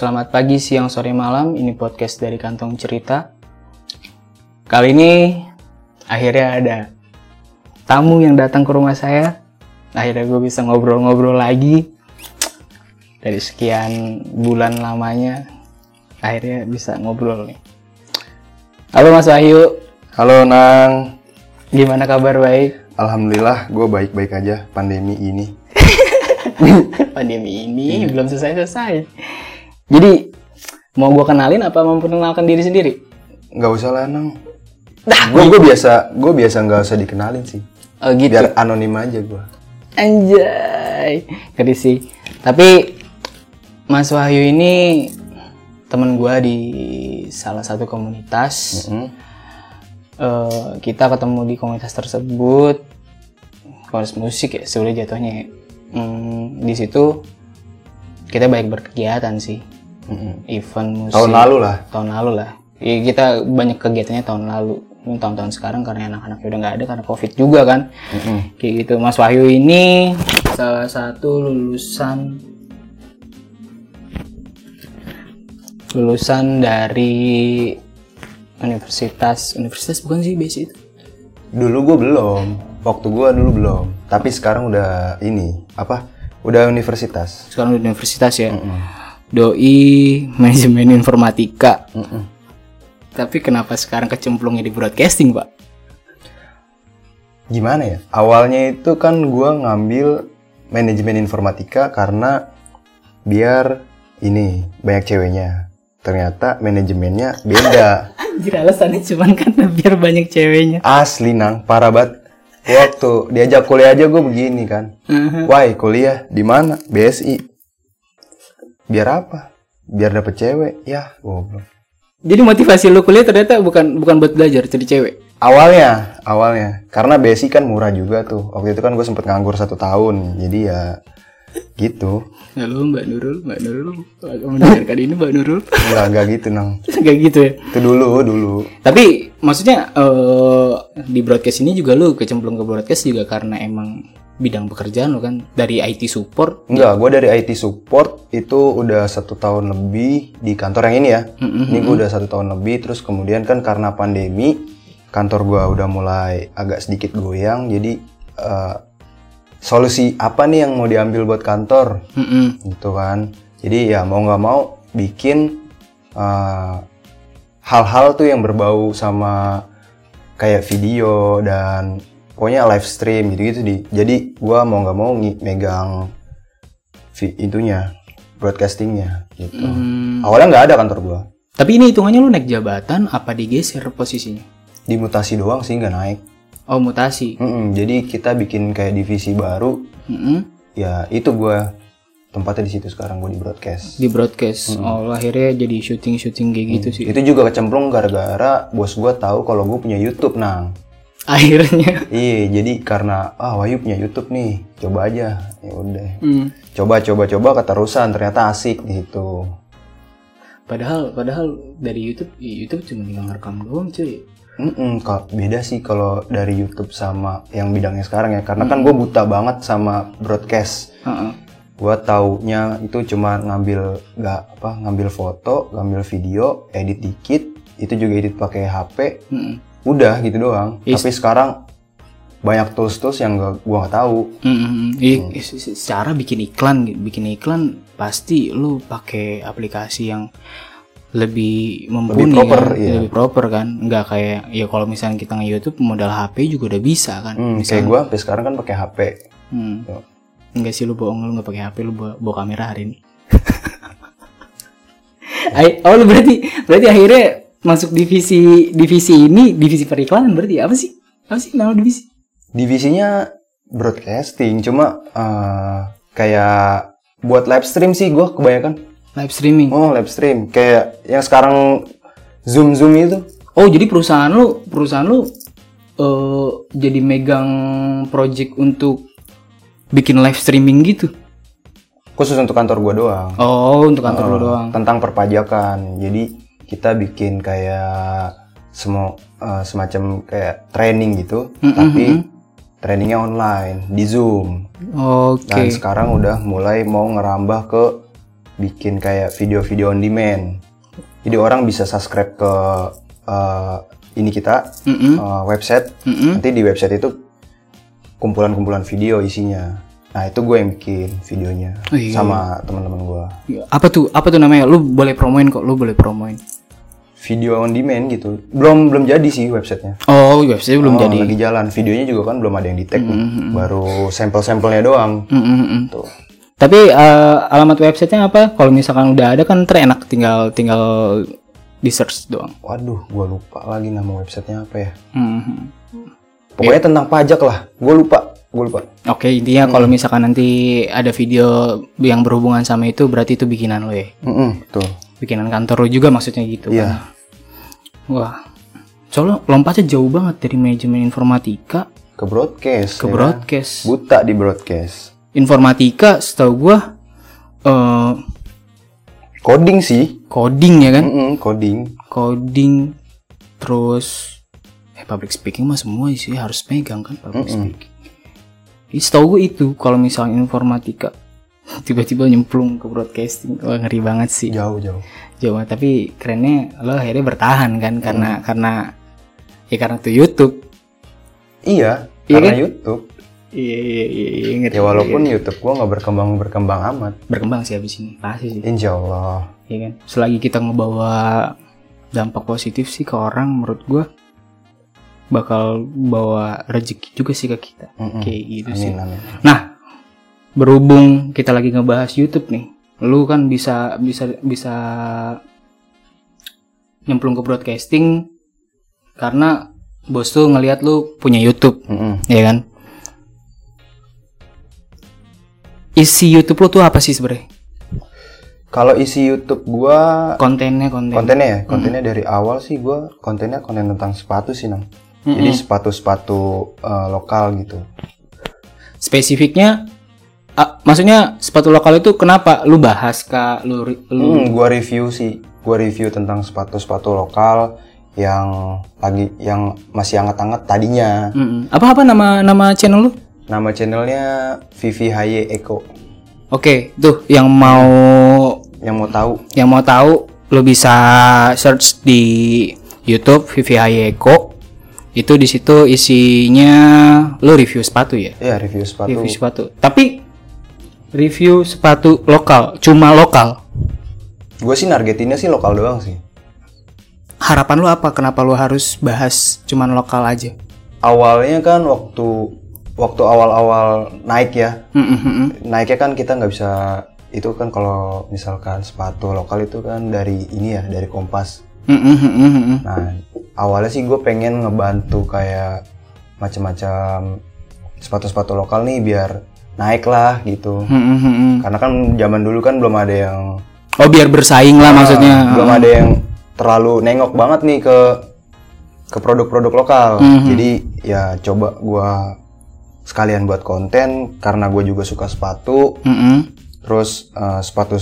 selamat pagi, siang, sore, malam. Ini podcast dari Kantong Cerita. Kali ini akhirnya ada tamu yang datang ke rumah saya. Akhirnya gue bisa ngobrol-ngobrol lagi. Dari sekian bulan lamanya, akhirnya bisa ngobrol nih. Halo Mas Wahyu, Halo Nang, gimana kabar baik? Alhamdulillah gue baik-baik aja pandemi ini. Pandemi ini belum selesai-selesai. Jadi, mau gue kenalin apa memperkenalkan diri sendiri? Nggak usah lah Nang. Nah, Gue gue biasa gue biasa nggak usah dikenalin sih. Oh gitu. Biar anonim aja gue. Anjay, ngeri sih. Tapi Mas Wahyu ini teman gua di salah satu komunitas. Mm. Eh, kita ketemu di komunitas tersebut, komunitas musik ya, sebenarnya jatuhnya. ya. Hmm, di situ kita baik berkegiatan sih, Mm-mm. event musik. Tahun lalu lah. Tahun lalu lah. Ya, kita banyak kegiatannya tahun lalu. Ini tahun-tahun sekarang karena anak-anaknya udah nggak ada karena covid juga kan Mm-mm. kayak gitu Mas Wahyu ini salah satu lulusan lulusan dari universitas universitas bukan sih basic itu Dulu gue belum. Waktu gue dulu belum. Tapi sekarang udah ini apa? Udah universitas. sekarang udah universitas ya Mm-mm. Doi manajemen informatika Mm-mm. tapi kenapa sekarang kecemplungnya di broadcasting pak Gimana ya? Awalnya itu kan gue ngambil manajemen informatika karena biar ini banyak ceweknya. Ternyata manajemennya beda. anjir alasannya cuman karena biar banyak ceweknya Asli nang, parah banget. Waktu diajak kuliah aja gue begini kan. Why kuliah di mana? BSI. Biar apa? Biar dapet cewek. Ya, goblok. jadi motivasi lu kuliah ternyata bukan bukan buat belajar jadi cewek Awalnya, awalnya. Karena BSI kan murah juga tuh. Waktu itu kan gue sempet nganggur satu tahun. Jadi ya gitu. Halo Mbak Nurul, Mbak Nurul, mendengarkan ini Mbak Nurul. Enggak, enggak gitu nang. Kayak gitu ya. Itu dulu, dulu. Tapi maksudnya eh, di broadcast ini juga lu kecemplung ke broadcast juga karena emang bidang pekerjaan lu kan dari IT support. Enggak, gue dari IT support itu udah satu tahun lebih di kantor yang ini ya. Ini gue udah satu tahun lebih, terus kemudian kan karena pandemi, kantor gue udah mulai agak sedikit goyang, jadi eh, solusi apa nih yang mau diambil buat kantor, Mm-mm. gitu kan. Jadi ya mau nggak mau bikin eh, hal-hal tuh yang berbau sama kayak video dan pokoknya live stream gitu-gitu di. Jadi gua mau nggak mau ngi- megang itunya broadcastingnya gitu. Hmm. Awalnya nggak ada kantor gua. Tapi ini hitungannya lu naik jabatan apa digeser posisinya? Dimutasi doang sih nggak naik. Oh mutasi. Mm-mm, jadi kita bikin kayak divisi baru. Mm-mm. Ya itu gua tempatnya di situ sekarang gua di broadcast. Di broadcast. Oh akhirnya jadi syuting syuting kayak gitu sih. Itu juga kecemplung gara-gara bos gua tahu kalau gua punya YouTube nang. Akhirnya. Iya, jadi karena ah Wahyu punya YouTube nih, coba aja. Ya udah. Hmm. Coba coba coba keterusan ternyata asik di situ. Padahal padahal dari YouTube ya YouTube cuma tinggal ngerekam doang cuy. Mm kok beda sih kalau dari YouTube sama yang bidangnya sekarang ya, karena kan gue buta banget sama broadcast. Heeh. Gue taunya itu cuma ngambil nggak apa ngambil foto, ngambil video, edit dikit, itu juga edit pakai HP, Mm-mm. Udah gitu doang. Is- Tapi sekarang banyak tools-tools yang gak, gue nggak tahu. Se- se- secara bikin iklan, bikin iklan pasti lu pakai aplikasi yang lebih mumpuni proper, kan? iya. lebih proper kan, nggak kayak ya kalau misalnya kita nge YouTube modal HP juga udah bisa kan, Hmm, kayak misalnya. gue sampai sekarang kan pakai HP. Hmm. Tuh. Enggak sih lu bohong lu nggak pakai HP lu bawa, bawa kamera hari ini. Oh lu berarti berarti akhirnya masuk divisi divisi ini divisi periklanan berarti apa sih? Apa sih nama divisi? Divisinya broadcasting, cuma eh, kayak buat live stream sih gue kebanyakan. Live streaming. Oh live stream, kayak yang sekarang zoom zoom itu. Oh jadi perusahaan lu perusahaan lu eh jadi megang project untuk bikin live streaming gitu? Khusus untuk kantor gue doang. Oh untuk kantor lu Eh, doang. Tentang perpajakan. Jadi kita bikin kayak semua eh, semacam kayak training gitu, tapi trainingnya online di Zoom. Oke. Dan sekarang udah mulai mau ngerambah ke bikin kayak video-video on demand. Jadi orang bisa subscribe ke eh, ini kita Mm-mm. eh, website. Mm-mm. Nanti di website itu kumpulan-kumpulan video isinya. Nah itu gue yang bikin videonya Oh, iya. sama teman-teman gue. Apa tuh? Apa tuh namanya? Lu boleh promoin kok. Lu boleh promoin. Video on demand gitu. Belum belum jadi sih websitenya. Oh, website belum Oh, jadi. lagi jalan. Videonya juga kan belum ada yang di tag. Baru sampel-sampelnya doang. Mm-mm-mm. Tuh. Tapi eh, alamat websitenya apa? Kalau misalkan udah ada kan terenak tinggal tinggal di search doang. Waduh, gue lupa lagi nama websitenya apa ya. Mhm. Pokoknya tentang pajak lah. Gue lupa. Gue lupa. Oke intinya kalau misalkan nanti ada video yang berhubungan sama itu berarti itu bikinan lo ya. Mm-mm, tuh. Bikinan kantor lo juga maksudnya gitu. Iya. kan? Wah. Soalnya lompatnya jauh banget dari manajemen informatika Ke broadcast. ke ya kan? broadcast. Buta di broadcast. Informatika setahu gua eh Coding sih. coding ya kan? Mm-mm, coding. Coding terus eh public speaking mah semua sih harus pegang kan public speaking. Setahu gue itu kalau misalnya informatika tiba-tiba nyemplung ke broadcasting wah ngeri banget sih Jauh jauh. jauh tapi kerennya lo akhirnya bertahan kan karena karena ya karena tuh YouTube Iya. Iya karena kan? YouTube. iya iya iya, iya ngeri Ya walaupun YouTube gua nggak berkembang berkembang amat. berkembang sih abis ini pasti sih Insya Allah. ya kan selagi kita ngebawa dampak positif sih ke orang menurut gua bakal bawa rezeki juga sih ke kita Mm-mm. kayak gitu sih Amin amin. nah berhubung kita lagi ngebahas YouTube nih lu kan bisa bisa bisa nyemplung ke broadcasting karena bos tuh ngelihat lu punya YouTube Mm-mm. ya kan isi YouTube lu tuh apa sih sebenarnya Kalau isi YouTube gua kontennya konten kontennya ya, kontennya dari awal sih gua kontennya konten tentang sepatu sih nang. Jadi sepatu-sepatu eh, lokal gitu. spesifiknya ah, maksudnya sepatu lokal itu kenapa lu bahas kak lu lu Hmm, gua review sih, gua review tentang sepatu-sepatu lokal yang lagi yang masih hangat-hangat tadinya. Mm-mm. apa apa nama nama channel lu Nama channelnya Vivi Haye Eko. oke tuh yang mau Yang mau tahu, yang mau tahu lu bisa search di YouTube Vivi Hayeko itu di situ isinya lu review sepatu ya ya review sepatu. review sepatu tapi review sepatu lokal cuma lokal Gue sih nargetinnya sih lokal doang sih. harapan lu apa kenapa lu harus bahas cuman lokal aja Awalnya kan waktu waktu awal-awal naik ya, Mm-mm-mm. naiknya kan kita nggak bisa itu kan kalau misalkan sepatu lokal itu kan dari ini ya dari Kompas. Mm-mm-mm-mm. Nah awalnya sih gue pengen ngebantu kayak macam-macam sepatu-sepatu lokal nih biar naik lah gitu. Mm-mm-mm. Karena kan zaman dulu kan belum ada yang oh biar bersaing lah maksudnya belum ada yang terlalu nengok banget nih ke ke produk-produk lokal. Jadi ya coba gua sekalian buat konten karena gue juga suka sepatu. Mm-mm. Terus eh, sepatu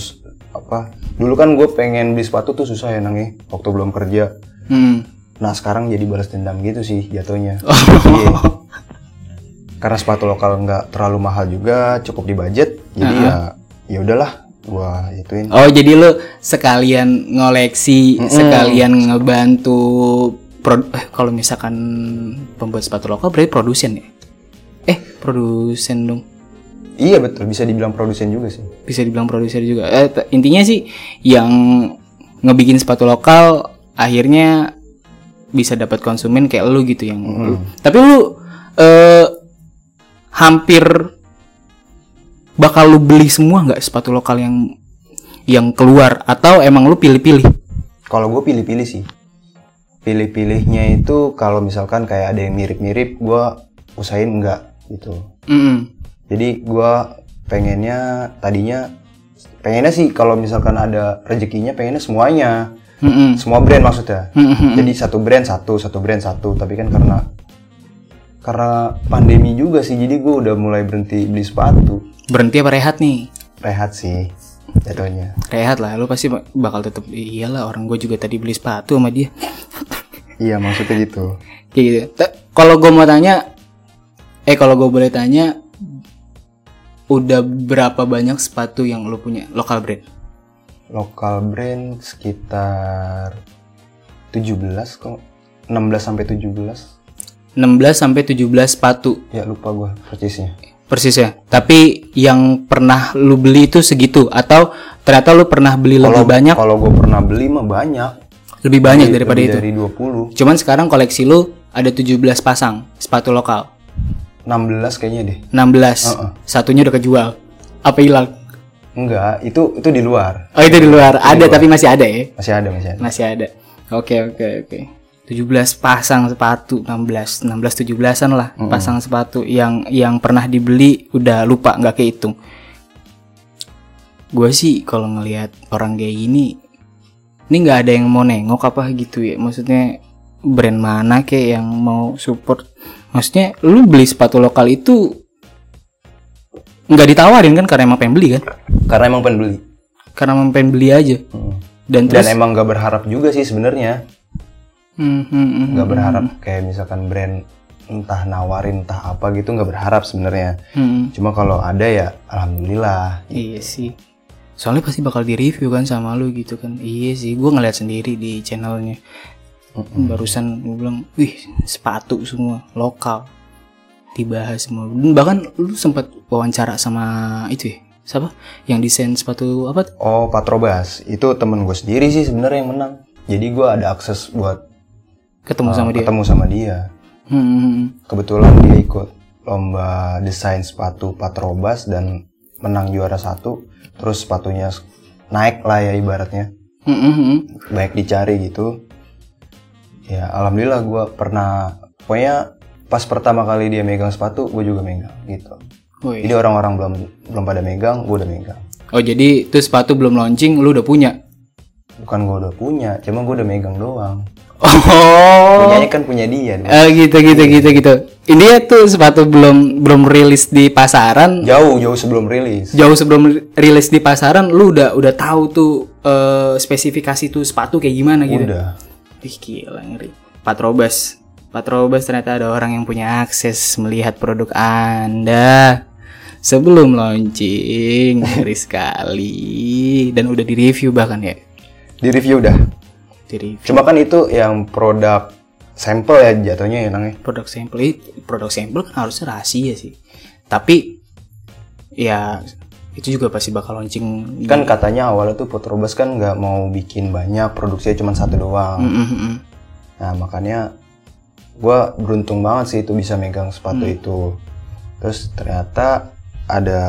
apa? Dulu kan gue pengen beli sepatu tuh susah ya nangi waktu belum kerja. Mm. Nah sekarang jadi balas dendam gitu sih jatuhnya. Oh. Iya. Karena sepatu lokal nggak terlalu mahal juga, cukup di budget. Jadi ya ya udahlah gua ituin. Oh jadi lu sekalian ngoleksi, sekalian ngebantu pro- eh, kalau misalkan pembuat sepatu lokal berarti produsen ya? Eh produsen dong, Iya betul, bisa dibilang produsen juga sih. bisa dibilang produser juga. Eh, intinya sih yang ngebikin sepatu lokal akhirnya bisa dapat konsumen kayak lu gitu yang. lu- Tapi lu eh, hampir bakal lu beli semua nggak sepatu lokal yang yang keluar atau emang lu pilih-pilih? Kalau gue pilih-pilih sih. Pilih-pilihnya itu kalau misalkan kayak ada yang mirip-mirip, gue usahain enggak gitu. Mm-mm. Jadi gue pengennya tadinya pengennya sih kalau misalkan ada rezekinya pengennya semuanya, Mm-mm. semua brand maksudnya. Mm-mm. Jadi satu brand satu, satu brand satu. Tapi kan karena karena pandemi juga sih, jadi gue udah mulai berhenti beli sepatu. Berhenti apa rehat nih? Rehat sih jatuhnya. Rehat lah, lu pasti bak- bakal tetap iyalah orang gue juga tadi beli sepatu sama dia. Iya maksudnya gitu. Kayak gitu. Kalau gue mau tanya, eh kalau gue boleh tanya, udah berapa banyak sepatu yang lu punya lokal brand? Lokal brand sekitar 17 kok 16 sampai 17 16 sampai 17 sepatu ya lupa gua persisnya persis ya. Tapi yang pernah lu beli itu segitu atau ternyata lu pernah beli lebih banyak, kalau gua pernah beli mah banyak lebih banyak Lebih- daripada lebih itu. dari 20 Cuman sekarang koleksi lu ada 17 pasang sepatu lokal. 16 kayaknya deh 16. Heeh. Satunya udah kejual. Apa hilang? Enggak itu itu di luar Oh, itu di luar. Ada tapi masih ada ya. masih ada masih ada Masih ada. Oke, oke, oke. 17 pasang sepatu, 16, 16 17-an lah pasang sepatu yang yang pernah dibeli udah lupa nggak kehitung. Gue sih kalau ngelihat orang kayak gini ini nggak ada yang mau nengok apa gitu ya. Maksudnya brand mana kayak yang mau support. Maksudnya lu beli sepatu lokal itu nggak ditawarin kan karena emang pengen beli kan? karena emang pengen beli Karena emang pengen beli aja. Hmm. Dan dan terus emang gak berharap juga sih sebenarnya Hmm, hmm, hmm, nggak berharap kayak misalkan brand entah nawarin entah apa gitu nggak berharap sebenarnya hmm. cuma kalau ada ya alhamdulillah Iya sih. Soalnya pasti bakal di review kan sama lu gitu kan. Iya sih, gue ngeliat sendiri di channelnya. Barusan gue bilang, wih sepatu semua lokal dibahas semua. Dan Bahkan lu sempat wawancara sama itu ya, siapa? Yang desain sepatu apa? tuh? oh Patrobas itu temen gue sendiri sih sebenarnya yang menang jadi gue ada akses buat Ketemu sama uh, dia. ketemu sama dia Hmm, hmm, hmm. kebetulan dia ikut lomba desain sepatu Patrobas dan menang juara satu terus sepatunya naik lah ya ibaratnya Hmm, hmm, hmm. baik dicari gitu ya alhamdulillah gue pernah pokoknya pas pertama kali dia megang sepatu gue juga megang gitu Woi. jadi orang-orang belum belum pada megang gue udah megang Oh jadi itu sepatu belum launching, lu udah punya? bukan gue udah punya cuma gue udah megang doang Oh. punyanya kan punya dia Eh, gitu gitu gitu gitu. Ini tuh sepatu belum belum rilis di pasaran. jauh jauh sebelum rilis Jauh sebelum rilis di pasaran, lu udah udah tahu tuh eh, spesifikasi tuh sepatu kayak gimana gitu. udah Ih gila ngeri. Patrobas. Patrobas ternyata ada orang yang punya akses melihat produk Anda sebelum launching. Ngeri sekali. Dan udah di review bahkan ya. di review udah Di review. cuma kan itu yang produk sampel ya jatuhnya ya Nang, ya. produk sampel itu produk sampel kan harusnya rahasia sih tapi ya itu juga pasti bakal launching kan katanya awalnya tuh Petrobras kan nggak mau bikin banyak produksinya cuma satu doang Mm, mm, mm. Nah makanya gue beruntung banget sih itu bisa megang sepatu Hmm. itu. Terus ternyata ada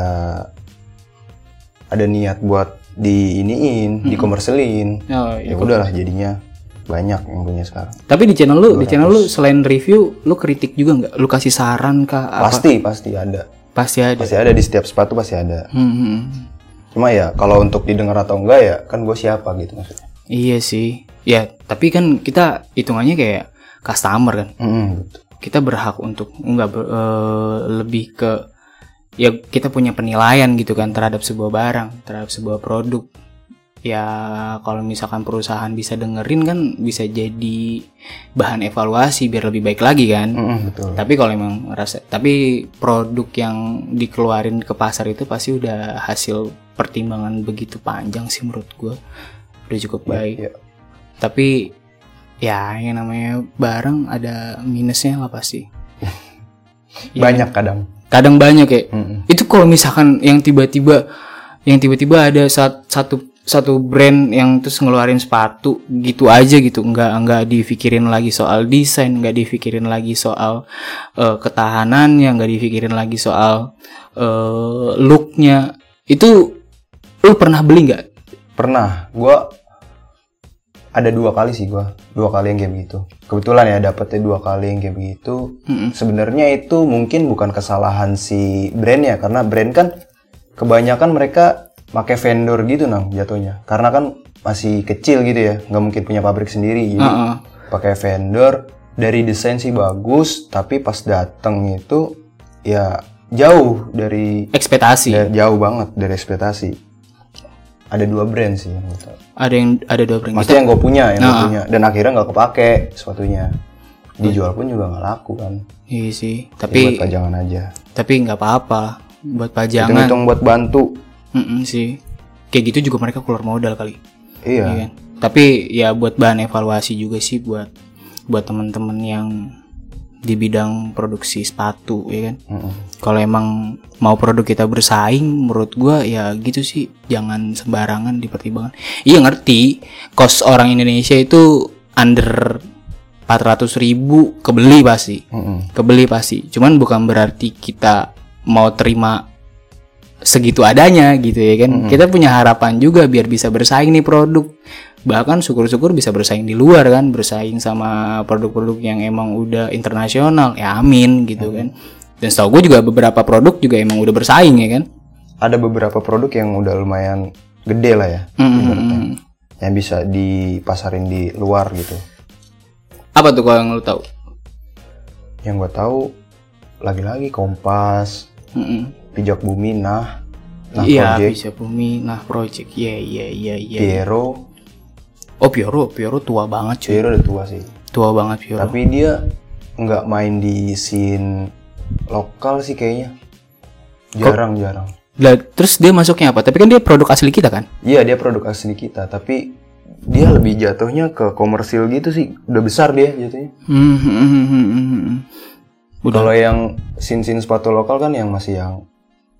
ada niat buat di iniin, dikomersilin. Oh, Ya iya. udahlah jadinya banyak yang punya sekarang. tapi di channel lu di channel lu selain review lu kritik juga nggak lu kasih saran kah apa Pasti pasti ada. pasti ada Pasti ada di setiap sepatu pasti ada. Hmm, hmm, hmm. Cuma ya kalau untuk didengar atau enggak ya kan gue siapa gitu maksudnya. iya sih ya tapi kan kita hitungannya kayak customer kan gitu. kita berhak untuk nggak ber- eh, lebih ke ya kita punya penilaian gitu kan terhadap sebuah barang terhadap sebuah produk ya kalau misalkan perusahaan bisa dengerin kan bisa jadi bahan evaluasi biar lebih baik lagi kan Mm-mm, betul. tapi kalau emang rasa tapi produk yang dikeluarin ke pasar itu pasti udah hasil pertimbangan begitu panjang sih menurut gue udah cukup baik Iya. tapi ya yang namanya barang ada minusnya lah pasti Iya. Banyak kadang. kadang banyak ya Mm-mm. itu kalau misalkan yang tiba-tiba yang tiba-tiba ada sat- satu satu brand yang terus ngeluarin sepatu gitu aja gitu nggak nggak dipikirin lagi soal desain nggak dipikirin lagi soal eh, ketahanannya nggak dipikirin lagi soal eh, looknya itu lu pernah beli nggak Pernah, gua ada dua kali sih gua, dua kali yang kayak begitu. Kebetulan ya dapetnya dua kali yang kayak begitu. Mm-mm. Sebenarnya itu mungkin bukan kesalahan si brand ya, karena brand kan kebanyakan mereka pakai vendor gitu nang jatuhnya. Karena kan masih kecil gitu ya, nggak mungkin punya pabrik sendiri. Jadi pakai vendor dari desain sih bagus, tapi pas dateng itu ya jauh dari ekspektasi ya, jauh banget dari ekspektasi. Ada dua brand sih yang tahu. ada yang ada dua brand Maksudnya yang gue punya, yang gue Nah. punya. Dan akhirnya nggak kepake sepatunya. Dijual pun juga nggak laku kan. iya sih Jadi buat tapi pajangan aja. tapi nggak apa-apa buat pajangan Hitung-hitung buat bantu. Mm-mm sih. kayak gitu juga mereka keluar modal kali Iya. Iya kan? Tapi ya buat bahan evaluasi juga sih buat buat teman-teman yang di bidang produksi sepatu ya kan. Mm-mm. Kalau emang mau produk kita bersaing menurut gua ya gitu sih jangan sembarangan dipertimbangkan. Iya ngerti cost orang Indonesia itu under 400 ribu kebeli pasti Mm-mm. kebeli pasti. Cuman bukan berarti kita mau terima segitu adanya gitu ya kan. Kita punya harapan juga biar bisa bersaing nih produk. Bahkan syukur-syukur bisa bersaing di luar kan, bersaing sama produk-produk yang emang udah internasional. Ya amin gitu kan. Dan setahu gue juga beberapa produk juga emang udah bersaing ya kan. Ada beberapa produk yang udah lumayan gede lah ya, Mm-mm. yang bisa dipasarin di luar gitu. Apa tuh kalau yang lu tahu? Yang gue tahu lagi-lagi Kompas, Mm-mm. Pijak Bumi, Nah, Nah Iya, Project, bisa bumi. Nah, project. Iya, iya, iya, iya. Piero, Oh, Pioro, Pioro tua banget cuy. Piero udah tua sih. Tua banget Pioro. Tapi dia nggak main di scene lokal sih kayaknya. Jarang-jarang. Lah, terus dia masuknya apa? Tapi kan dia produk asli kita kan? Iya dia produk asli kita, tapi dia lebih jatuhnya ke komersil gitu sih. Udah besar dia jatuhnya. Hmm, hmm, hmm. Kalau yang scene-scene sepatu lokal kan yang masih yang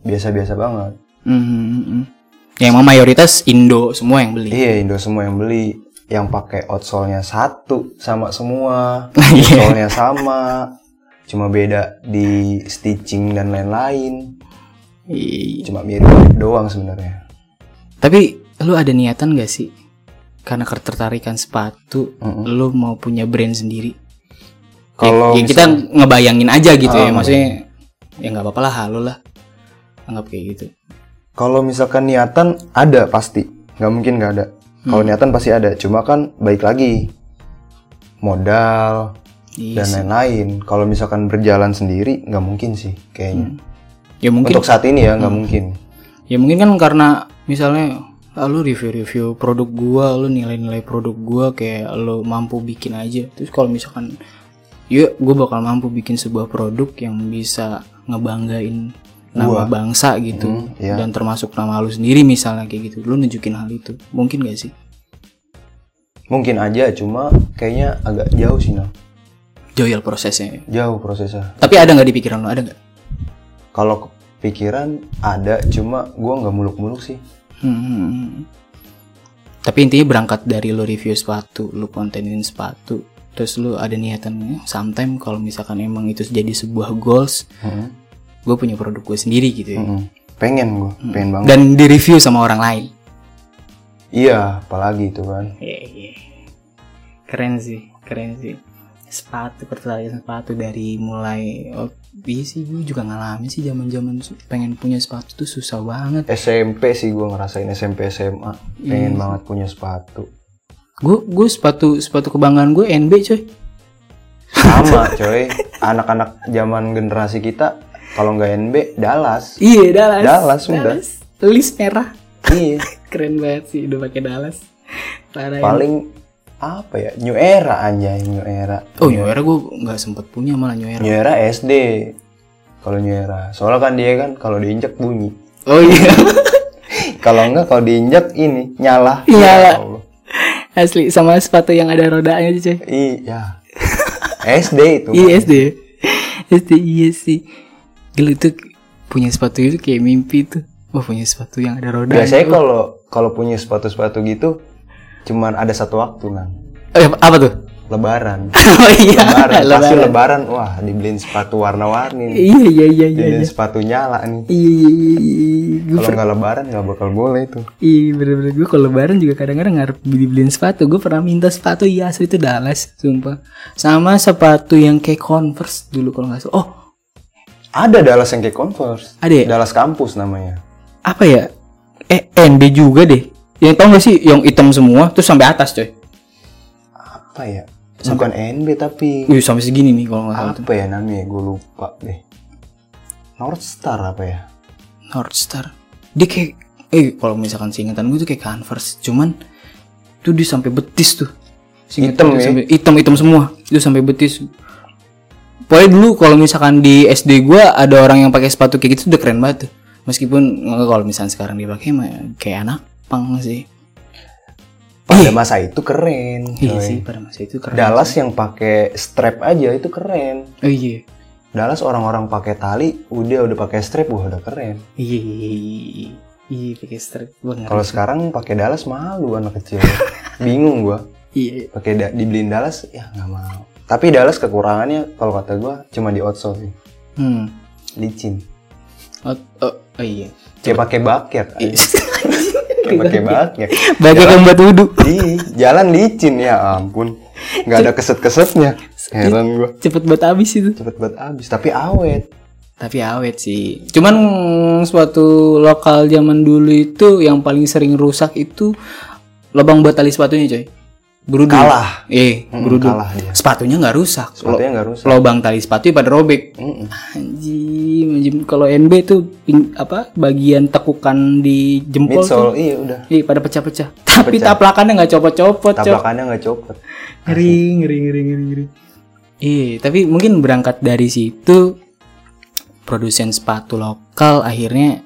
biasa-biasa banget. Hmm, hmm, hmm, hmm. Ya emang mayoritas Indo semua yang beli. Iya Indo semua yang beli, yang pakai outsole-nya satu sama semua, Iya. outsole-nya sama, cuma beda di stitching dan lain-lain. Iya. Cuma mirip doang sebenarnya. Tapi lu ada niatan gak sih? Karena ketertarikan sepatu, Mm-mm. lu mau punya brand sendiri. Kalau ya, ya kita ngebayangin aja gitu ya, Ah, maksudnya ya nggak apa-apa lah, halu lah. Anggap kayak gitu. Kalau misalkan niatan ada pasti, nggak mungkin nggak ada. Kalau niatan pasti ada, cuma kan baik lagi modal Iya dan lain-lain. Kalau misalkan berjalan sendiri nggak mungkin sih kayaknya. Ya mungkin Untuk saat ini ya nggak mungkin. Ya mungkin kan karena misalnya ah, lu review-review produk gua, lu nilai-nilai produk gua kayak lu mampu bikin aja. Terus kalau misalkan yuk gua bakal mampu bikin sebuah produk yang bisa ngebanggain nama bangsa gitu Hmm, iya. dan termasuk nama lu sendiri misalnya kayak gitu. Lu nunjukin hal itu. Mungkin gak sih? Mungkin aja, cuma kayaknya agak jauh sih nah. Joyal prosesnya. Jauh prosesnya. Tapi ada nggak di pikiran lu? Ada nggak? Kalau kepikiran ada, cuma gua nggak muluk-muluk sih. Hmm. Tapi intinya berangkat dari lo review sepatu, lo kontenin sepatu, terus lo ada niatan sometime kalau misalkan emang itu jadi sebuah goals, Mm-mm. Gue punya produk gue sendiri gitu ya. Mm-mm. Pengen gua, pengen banget. Dan di review sama orang lain. Iya, apalagi itu kan. Iya, iya. Keren sih, keren sih. Sepatu, pertanyaan sepatu dari mulai oh, iya sih gue juga ngalamin sih zaman-zaman pengen punya sepatu tuh susah banget. SMP sih gua ngerasain SMP SMA, pengen banget punya sepatu. Gue gue sepatu sepatu kebanggaan gue NB coy. Sama coy, anak-anak zaman generasi kita kalau nggak NB Dallas. Iya Dallas. Dallas, udah. List merah. Iya, Keren banget sih udah pakai Dallas. Parah paling apa ya? New Era anjay, New Era. Oh New Era gue nggak sempet punya malah New Era. New Era SD. Kalau New Era, soalnya kan dia kan kalau diinjak bunyi. Oh iya. Kalau enggak kalau diinjak ini nyala. Nyala. Ya. Asli sama sepatu yang ada rodanya aja coy. Iya. SD itu. Iya SD. SD iya sih. Gila itu punya sepatu itu kayak mimpi tuh. Wah punya sepatu yang ada roda. Biasanya kalau kalau punya sepatu-sepatu gitu cuman ada satu waktu kan. Eh, apa tuh? Lebaran. oh iya. Lebaran. Pasti Lebaran. lebaran. Wah, dibeliin sepatu warna-warni. Iya iya iya iya. Dibeliin Iya sepatu nyala nih. iya iya. iya. Gue Kalau nggak lebaran nggak bakal boleh itu. Iya bener-bener gue kalau lebaran juga kadang-kadang ngarep dibeliin sepatu Gue pernah minta sepatu iya asli itu Dallas Sumpah Sama sepatu yang kayak Converse dulu kalau nggak salah Oh Ada Dallas yang kayak Converse. ada ya? Dallas kampus namanya. Apa ya? Eh NB juga deh Yang tau gak sih yang hitam semua terus sampai atas coy Apa ya? Bukan NB tapi Wih sampai segini nih kalau nggak salah tuh apa ya namanya? Gue lupa deh. North Star apa ya? North Star Dia kayak Eh kalau misalkan singkatan gue tuh kayak Converse Cuman Tuh dia sampai betis tuh Seingat Hitam tuh ya? sampai, Hitam hitam semua Itu sampai betis Pokoknya dulu kalau misalkan di SD gue ada orang yang pakai sepatu kayak gitu udah keren banget tuh. Meskipun kalau misalkan sekarang dipakai mah kayak anak Jepang sih. pada masa itu keren Iya sih pada masa itu keren. Dallas yang pakai strap aja itu keren Oh iya. Dallas orang-orang pakai tali udah udah pakai strap wah udah keren Iya, iya, iya, iya pakai strap gua ngeri. kalau sekarang pakai Dallas malu anak kecil bingung gua iya, pakai da- dibeliin Dallas ya nggak mau tapi Dallas kekurangannya kalau kata gua cuma di outsole sih hmm. licin Oh, oh, oh iya. kayak pakai bucket Iya. pakai bucket Bagi yang buat wudhu. Ih, jalan licin ya ampun nggak ada keset-kesetnya heran gua Cepet buat habis itu. cepet banget habis tapi awet Tapi awet sih. Cuman suatu lokal zaman dulu itu yang paling sering rusak itu lubang buat tali sepatunya coy. Berudung. kalah Eh, Mm, berudung. kalah dia Sepatunya nggak rusak. sepatunya nggak rusak Lubang tali sepatu pada robek. Anjing, anjing. kalau NB tuh ping- apa bagian tekukan di jempol tuh. midsole iya udah Iya, pada pecah-pecah. Tapi Pecah. taplakannya nggak copot-copot, Cok. tabrakannya nggak copot Ngeri, ngeri, ngeri, ngeri, ngeri. Iya, tapi mungkin berangkat dari situ produsen sepatu lokal akhirnya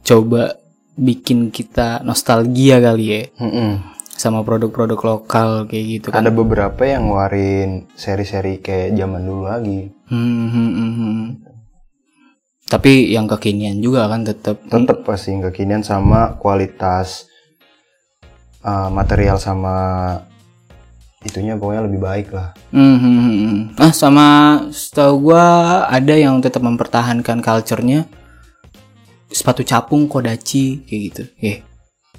coba bikin kita nostalgia kali ya Mm-mm. Sama produk-produk lokal kayak gitu kan. ada beberapa yang ngeluarin seri-seri kayak zaman dulu lagi Hmm, hmm, hmm, hmm. Tapi yang kekinian juga kan tetap tetep pasti kekinian sama kualitas uh, material sama itunya pokoknya lebih baik lah Hmm, hmm, hmm, hmm. Ah sama setahu gua ada yang tetap mempertahankan culture-nya sepatu capung kodachi kayak gitu. Eh,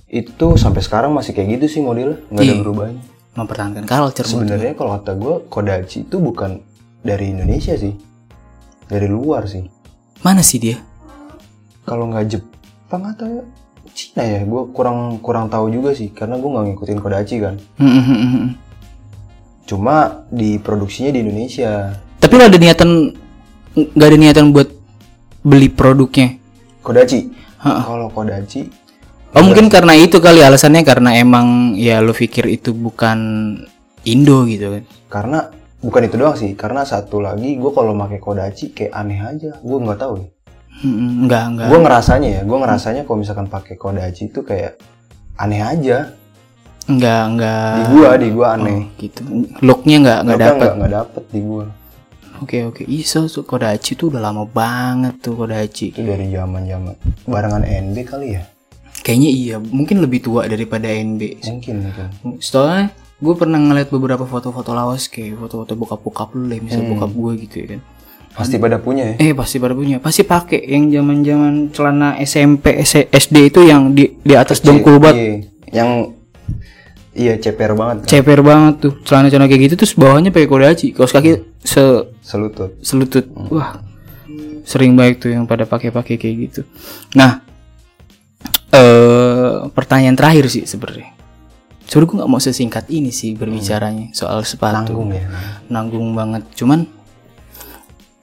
itu sampai sekarang masih kayak gitu sih modelnya. Nggak ada Iya. berubahnya. Mempertahankan culture sebenarnya kalau kata gue Kodachi itu bukan dari Indonesia sih. Dari luar sih. Mana sih dia? kalau nggak Jepang atau Cina ya gue kurang kurang tahu juga sih. Karena gue nggak ngikutin Kodachi kan. Hmm, hmm, hmm, cuma diproduksinya di Indonesia. Tapi lo ada niatan nggak ada niatan buat beli produknya? Kodachi. Kalau Kodachi Oh mungkin karena itu kali alasannya karena emang ya lo pikir itu bukan Indo gitu kan? karena bukan itu doang sih karena satu lagi gue kalau pakai Kodachi kayak aneh aja gue nggak tahu ya Hmm, enggak enggak. gue ngerasanya ya gue ngerasanya kalau misalkan pakai Kodachi itu kayak aneh aja Enggak enggak. di gua di gua aneh Oh, gitu. Looknya enggak enggak Looknya dapat. nggak nggak dapet di gua Oke oke. Iso so, Kodachi tuh udah lama banget tuh Kodachi. itu dari zaman zaman barengan NB kali ya Kayaknya iya, mungkin lebih tua daripada NB. mungkin mungkin Soalnya gue pernah ngeliat beberapa foto-foto lawas kayak foto-foto bokap-bokap lu lah, misal Hmm. bokap gue gitu ya kan. pasti pada punya ya Eh pasti pada punya, pasti pakai yang zaman-zaman celana SMP, SD itu yang di di atas dengkul banget, Iya, yang iya ceper banget kan? ceper banget tuh, celana-celana kayak gitu terus bawahnya pakai kodachi, kaos kaki se selutut selutut, wah sering baik tuh yang pada pakai-pakai kayak gitu. Nah, eh pertanyaan terakhir sih sebenarnya. Sebenernya gue nggak mau sesingkat ini sih berbicaranya soal sepatu. nanggung ya? Nanggung banget. Cuman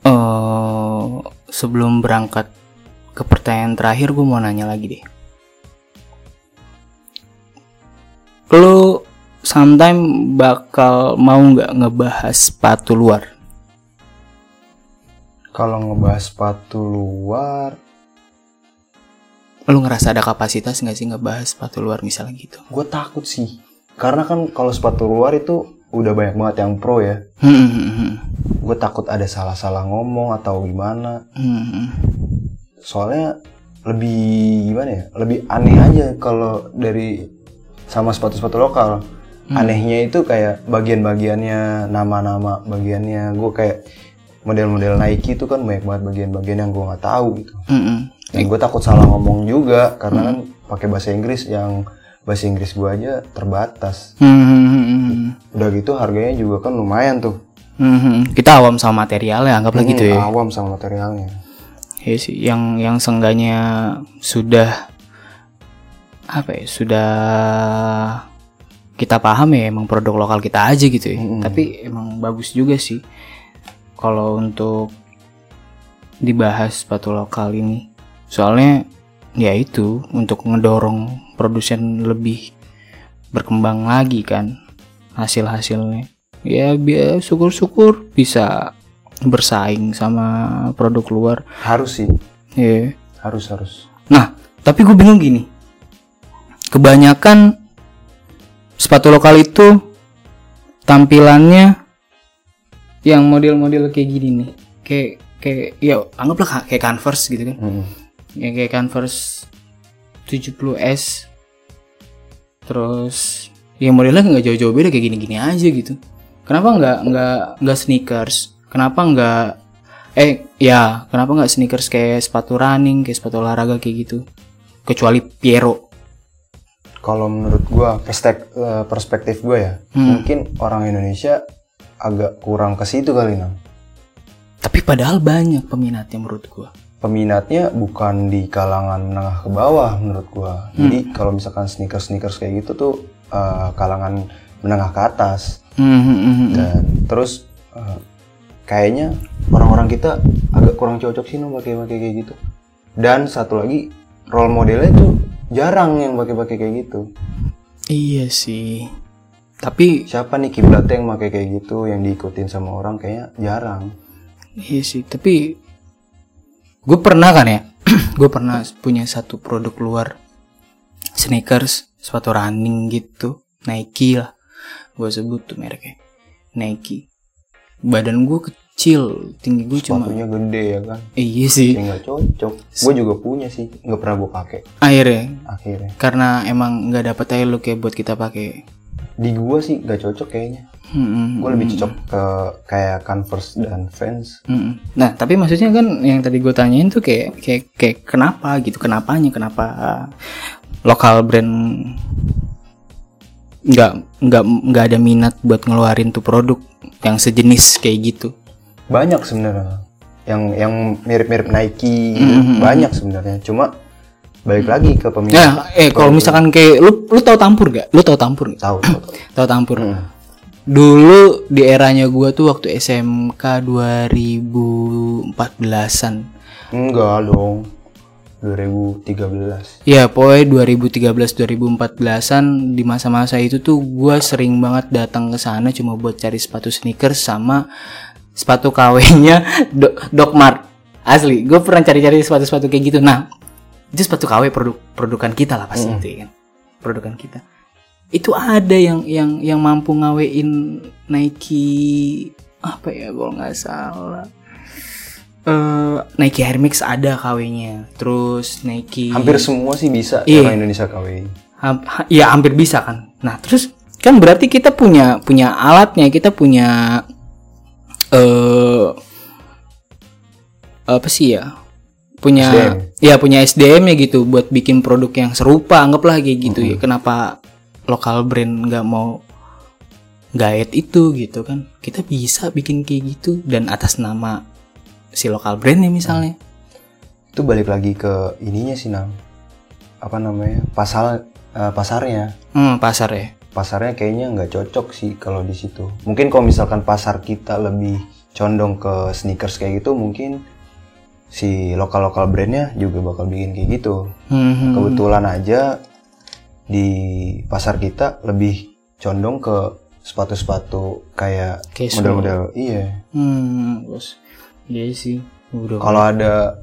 eh sebelum berangkat ke pertanyaan terakhir gue mau nanya lagi deh. Lo sometime bakal mau nggak ngebahas sepatu luar? Kalau ngebahas sepatu luar lo ngerasa ada kapasitas nggak sih ngebahas sepatu luar misalnya gitu? Gue takut sih. Karena kan kalau sepatu luar itu udah banyak banget yang pro ya. Hmm, hmm, hmm, gue takut ada salah-salah ngomong atau gimana. Soalnya lebih gimana ya? Lebih aneh aja kalau dari sama sepatu-sepatu lokal. Anehnya itu kayak bagian-bagiannya nama-nama bagiannya. Gue kayak model-model Nike itu kan banyak banget bagian-bagian yang gue nggak tahu gitu. Hmm. Dan gue takut salah ngomong juga karena kan pakai bahasa Inggris yang bahasa Inggris gue aja terbatas. Hmm, hmm, hmm, hmm. udah gitu harganya juga kan lumayan tuh. Hmm, hmm. kita awam sama materialnya anggaplah gitu ya. Hmm, awam sama materialnya. Ya sih yang yang sengganya sudah apa ya sudah kita paham ya emang produk lokal kita aja gitu ya. Mm-mm. tapi emang bagus juga sih. Kalau untuk dibahas sepatu lokal ini soalnya ya itu untuk ngedorong produsen lebih berkembang lagi kan hasil-hasilnya. Ya biar syukur-syukur bisa bersaing sama produk luar. Harus sih. Ya harus harus. Nah, tapi gue bingung gini. kebanyakan sepatu lokal itu tampilannya yang model-model kayak gini nih. Kayak kayak ya anggaplah kayak Converse gitu kan. Mm-mm. Ya kayak Converse 70S terus ya modelnya nggak jauh-jauh beda kayak gini-gini aja gitu. Kenapa nggak nggak nggak sneakers? Kenapa nggak eh ya kenapa nggak sneakers kayak sepatu running kayak sepatu olahraga kayak gitu? Kecuali Piero. Kalau menurut gua perstek- eh, perspektif gua ya, Hmm. mungkin orang Indonesia agak kurang ke situ kali Nam. tapi padahal banyak peminatnya menurut gua Peminatnya bukan di kalangan menengah ke bawah menurut gua. Jadi kalau misalkan sneakers-sneakers kayak gitu tuh eh, kalangan menengah ke atas. Hmm, hmm, hmm, hmm. Dan terus eh, kayaknya orang-orang kita agak kurang cocok sih Nam pakai-pakai kayak gitu. Dan satu lagi role modelnya tuh jarang yang pakai-pakai kayak gitu. iya sih tapi Siapa nih kiblatnya yang pakai kayak gitu yang diikutin sama orang kayaknya jarang. Iya sih, tapi gue pernah kan ya, gue pernah punya satu produk luar sneakers, sepatu running gitu, Nike lah, gue sebut tuh mereknya, Nike. Badan gue kecil, tinggi gue cuma, Sepatunya gede ya kan. eh, iya sih. Kayak nggak cocok. Gue juga punya sih, nggak pernah gue pakai Akhirnya, akhirnya. karena emang nggak dapet aja look ya buat kita pakai. Di gua sih nggak cocok kayaknya. Hmm, Gue lebih cocok ke kayak Converse dan Vans. Mm-mm. Nah, tapi maksudnya kan yang tadi gue tanyain tuh kayak kayak kayak kenapa gitu, kenapanya, kenapa lokal brand nggak nggak nggak ada minat buat ngeluarin tuh produk yang sejenis kayak gitu. Banyak sebenarnya yang yang mirip-mirip Nike gitu. banyak sebenarnya. Cuma balik lagi ke peminat. Nah, eh kalau misalkan kayak lu lu tahu tampur gak? Lu tahu tampur gak? Tahu, tahu, tampur. Hmm. Dulu di eranya gua tuh waktu SMK 2014-an. Enggak dong. 2013. Ya, pokoknya 2013-2014an di masa-masa itu tuh gua sering banget datang ke sana cuma buat cari sepatu sneakers sama sepatu KW-nya Do- Doc Mart. Asli, gue pernah cari-cari sepatu-sepatu kayak gitu. Nah, itu sepatu KW produk produkan kita lah pasti itu ya kan. Produkan kita. Itu ada yang yang yang mampu ngawein Nike apa ya kalau nggak salah. Eh, Nike Air Max ada KW-nya. Terus Nike Hampir semua sih bisa Iya. orang Indonesia. Ham- ha- ya hampir bisa kan. Nah, terus kan berarti kita punya punya alatnya, kita punya eh apa sih ya? Punya SDM. ya punya SDM ya gitu buat bikin produk yang serupa, anggaplah kayak gitu ya. Kenapa lokal brand nggak mau gaet itu gitu kan? Kita bisa bikin kayak gitu dan atas nama si lokal brandnya misalnya. Itu balik lagi ke ininya sih Nam. Apa namanya? Pasal eh, pasarnya. Hmm, pasar ya. pasarnya kayaknya nggak cocok sih kalau di situ. Mungkin kalau misalkan pasar kita lebih condong ke sneakers kayak gitu, mungkin si lokal-lokal brandnya juga bakal bikin kayak gitu. Hmm, hmm. Kebetulan aja di pasar kita lebih condong ke sepatu-sepatu kayak model-model iya. Hmm, bos. Iya sih. Kalau ada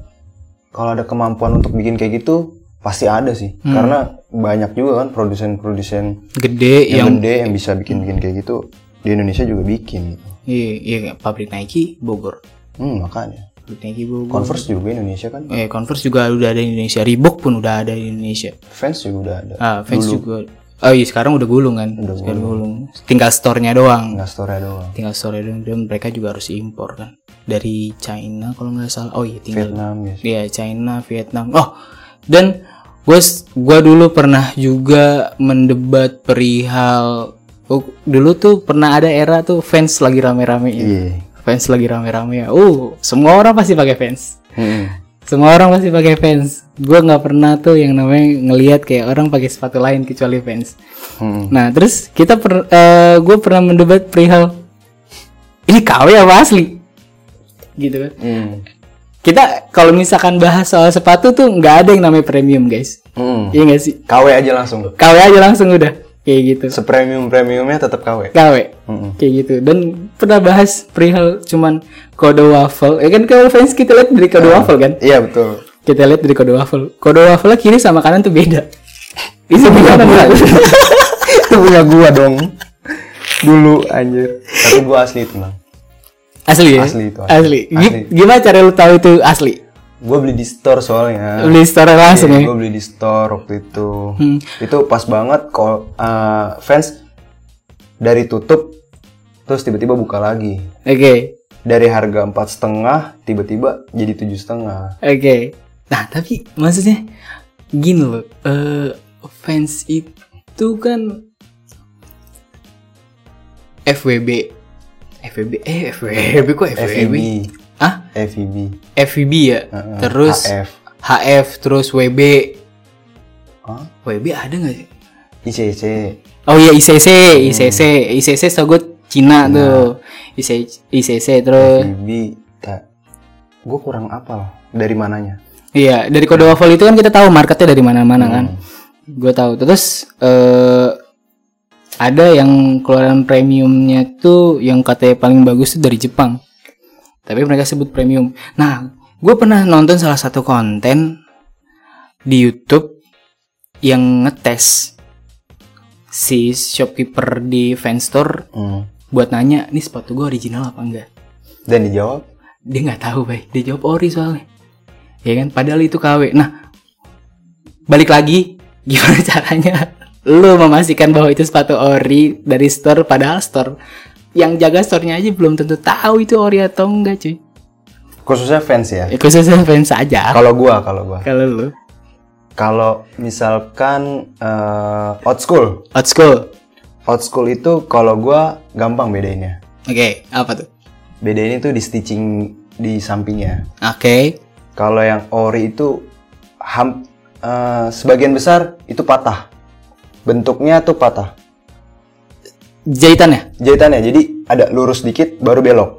kalau ada kemampuan untuk bikin kayak gitu pasti ada sih. Hmm. Karena banyak juga kan produsen-produsen gede yang, yang, gede yang bisa bikin-bikin kayak gitu di Indonesia juga bikin gitu. iya, iya pabrik Nike Bogor. Hmm, makanya. Nike Bogor. Converse juga Indonesia kan. Eh, Converse juga udah ada di Indonesia. Reebok pun udah ada di Indonesia. Vans juga udah ada. Ah, Vans juga. Oh iya, sekarang udah gulung kan. Udah sekarang gulung. Tinggal store-nya doang. Nggak store doang. Tinggal store doang dan mereka juga harus impor kan. Dari China kalau nggak salah. Oh iya, tinggal Vietnam ya. Iya, China, Vietnam. Oh, dan gue gua dulu pernah juga mendebat perihal oh, dulu tuh pernah ada era tuh fans lagi rame-rame ya. Iya. Fans lagi rame-rame ya. Uh, semua orang pasti pakai fans. Hmm. Semua orang pasti pakai fans. Gue nggak pernah tuh yang namanya ngelihat kayak orang pakai sepatu lain kecuali fans. Hmm. Nah, terus kita per, gue pernah mendebat perihal ini KW apa asli? Gitu kan Hmm. kita kalau misalkan bahas soal sepatu tuh nggak ada yang namanya premium guys Hmm. iya nggak sih KW aja langsung. KW aja langsung udah kayak gitu Sepremium premiumnya tetap KW. KW Hmm. kayak gitu dan pernah bahas perihal cuman kode waffle ya kan kalau fans kita lihat dari kode waffle kan Iya betul. kita lihat dari kode waffle kode waffle kiri sama kanan tuh beda Itu punya gua. itu punya gua dong. Dulu anjir. Tapi gua asli itu, Bang. Asli ya? Asli itu, asli. Asli. Asli. Gimana cara lu tahu itu asli? Gua beli di store soalnya. Beli store langsung ya? Gue beli di store waktu itu. Hmm. Itu pas banget kalau uh, fans dari tutup terus tiba-tiba buka lagi. Oke. Dari harga empat setengah tiba-tiba jadi tujuh setengah. Oke. Nah, tapi maksudnya gini loh, eh fans itu kan FWB FWB eh FWB kok FWB? Ah, FEB, FWB ya. Heeh, terus HF. HF, terus WB. Hah? WB ada nggak sih? ICC. Oh iya ICC, Hmm. ICC, ICC so good Cina tuh. ICC, ICC terus FEB. Tak. Gue kurang apal dari mananya. Iya, dari kode waffle itu kan kita tahu marketnya dari mana-mana kan. Hmm. Gue tahu. Terus eh ada yang keluaran premiumnya tuh yang katanya paling bagus tuh dari Jepang. Tapi mereka sebut premium. Nah, gue pernah nonton salah satu konten di YouTube yang ngetes si shopkeeper di fanstore Hmm. buat nanya, ini sepatu gue original apa enggak? Dan dijawab dia nggak tahu bay dia jawab ori soalnya ya kan padahal itu KW nah balik lagi gimana caranya lu memastikan bahwa itu sepatu ori dari store padahal store yang jaga store-nya aja belum tentu tahu itu ori atau enggak cuy khususnya fans ya. ya, khususnya fans aja Kalau gua, kalau gua. kalau lu Kalau misalkan uh, old school, old school old school itu kalau gua gampang bedainnya. oke apa tuh Bedainnya itu di stitching di sampingnya. oke Kalau yang ori itu ham, eh, sebagian besar itu patah. Bentuknya tuh patah. Jahitannya Jahitannya jadi ada lurus dikit baru belok.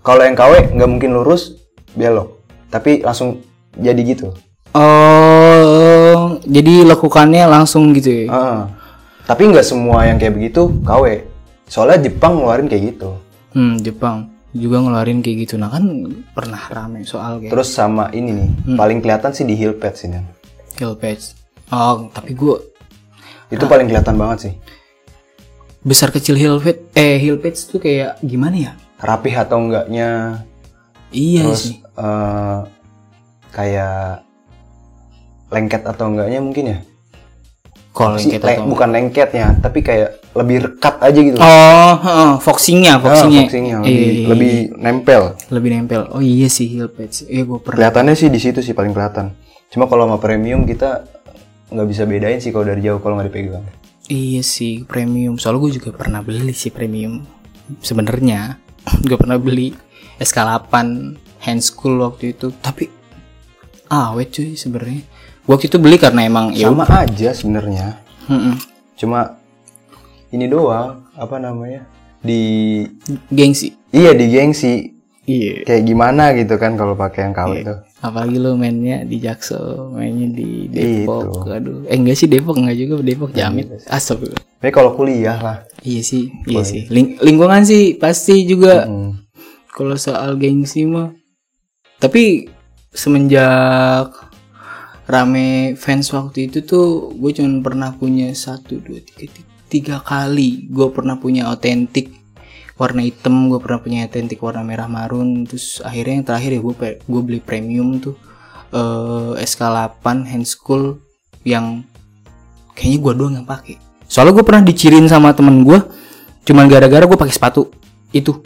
Kalau yang KW nggak mungkin lurus belok, tapi langsung jadi gitu. oh jadi lekukannya langsung gitu ya Ah. Tapi nggak semua yang kayak begitu KW. Soalnya Jepang ngeluarin kayak gitu. hmm Jepang juga ngeluarin kayak gitu nah kan pernah rame soal kayak Terus sama ini nih, paling kelihatan sih di heel pads ini. heel patch oh tapi gue Itu paling kelihatan banget sih. Besar kecil heel patch eh heel patch tuh kayak gimana ya Rapih atau enggaknya, iya terus sih eh, kayak lengket atau enggaknya mungkin ya. kalau lengket le- atau bukan lengketnya, tapi kayak lebih rekat aja gitu. oh heeh, foxingnya foxingnya foxingnya Iya, lebih, iya, iya. lebih nempel. lebih nempel oh iya sih heel iya gue pernah Kelihatannya sih di situ sih paling kelihatan. Cuma kalau sama premium kita nggak bisa bedain sih kalau dari jauh kalau nggak dipegang. Iya sih premium. Soalnya gue juga pernah beli sih premium. Sebenarnya gue pernah beli SK8 hand school waktu itu. Tapi awet cuy sebenarnya. Waktu itu beli karena emang ya Sama aja sebenarnya. Mm-mm. Cuma ini doang apa namanya di gengsi. Iya di gengsi. Iya. Kayak gimana gitu kan kalau pakai yang KW itu. Apalagi lo mainnya di Jaksel mainnya di Depok. Itu. aduh. Eh enggak sih Depok enggak juga Depok Jamit astagfirullah Tapi kalau kuliah lah. iya sih iya sih. Ling- lingkungan sih pasti juga. Hmm. kalau soal gengsi mah. Tapi semenjak rame fans waktu itu tuh gue cuma pernah punya satu dua tiga, tiga kali gue pernah punya otentik warna hitam gue pernah punya otentik warna merah marun terus akhirnya yang terakhir ya gue gue beli premium tuh eh SK8 hand school yang kayaknya gue doang yang pakai. Soalnya gue pernah dicirin sama temen gue cuman gara-gara gue pakai sepatu itu.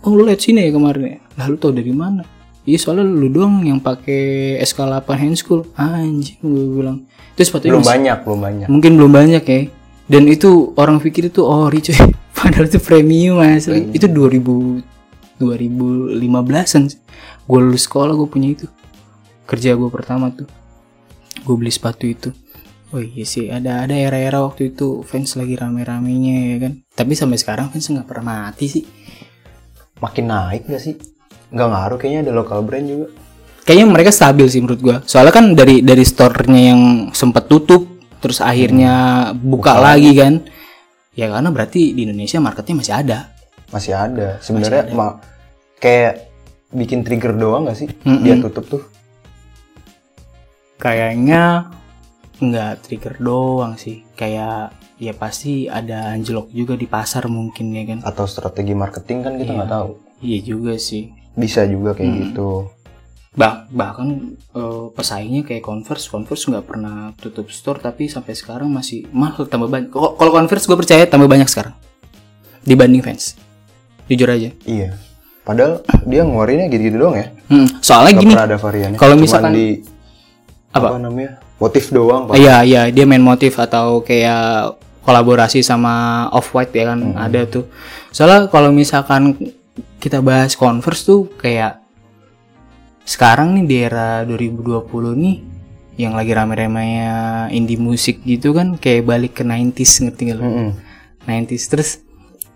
Oh lu lihat sini ya kemarin ya? Lah lu tau dari mana? Iya soalnya lu doang yang pakai SK8 hand school. Anjing gue bilang. Itu sepatunya Belum banyak, belum banyak. mungkin belum banyak ya. Dan itu orang pikir itu ori cuy padahal itu premium asli itu 2000 2015an gue lulus sekolah gue punya itu. Kerja gue pertama tuh. Gue beli sepatu itu. Oh iya sih ada ada era-era waktu itu fans lagi rame-ramenya ya kan? Tapi sampai sekarang fans nggak pernah mati sih. Makin naik gak sih? Nggak ngaruh kayaknya ada lokal brand juga. kayaknya mereka stabil sih menurut gua. Soalnya kan dari dari store-nya yang sempat tutup terus akhirnya buka, lagi. kan ya karena berarti di Indonesia marketnya masih ada Masih ada. Sebenarnya ma- kayak bikin trigger doang gak sih? Mm-mm. Dia tutup tuh. kayaknya nggak trigger doang sih kayak ya pasti ada anjlok juga di pasar mungkin ya kan atau strategi marketing kan kita nggak tahu iya juga sih bisa juga kayak Hmm. gitu bah bahkan eh, pesaingnya kayak Converse Converse nggak pernah tutup store tapi sampai sekarang masih mahal tambah banyak kalau Converse gue percaya tambah banyak sekarang dibanding fans jujur aja iya padahal dia ngeluarinnya gitu-gitu doang ya Hmm, soalnya nggak gini ada variannya kalau misalkan- di Apa? apa? namanya motif doang Pak. Iya iya dia main motif atau kayak kolaborasi sama Off White ya kan ada tuh. Soalnya kalau misalkan kita bahas Converse tuh kayak sekarang nih di era 2020 nih yang lagi rame-ramenya indie musik gitu kan kayak balik ke 90s ngerti gak lo? Mm-mm. 90s terus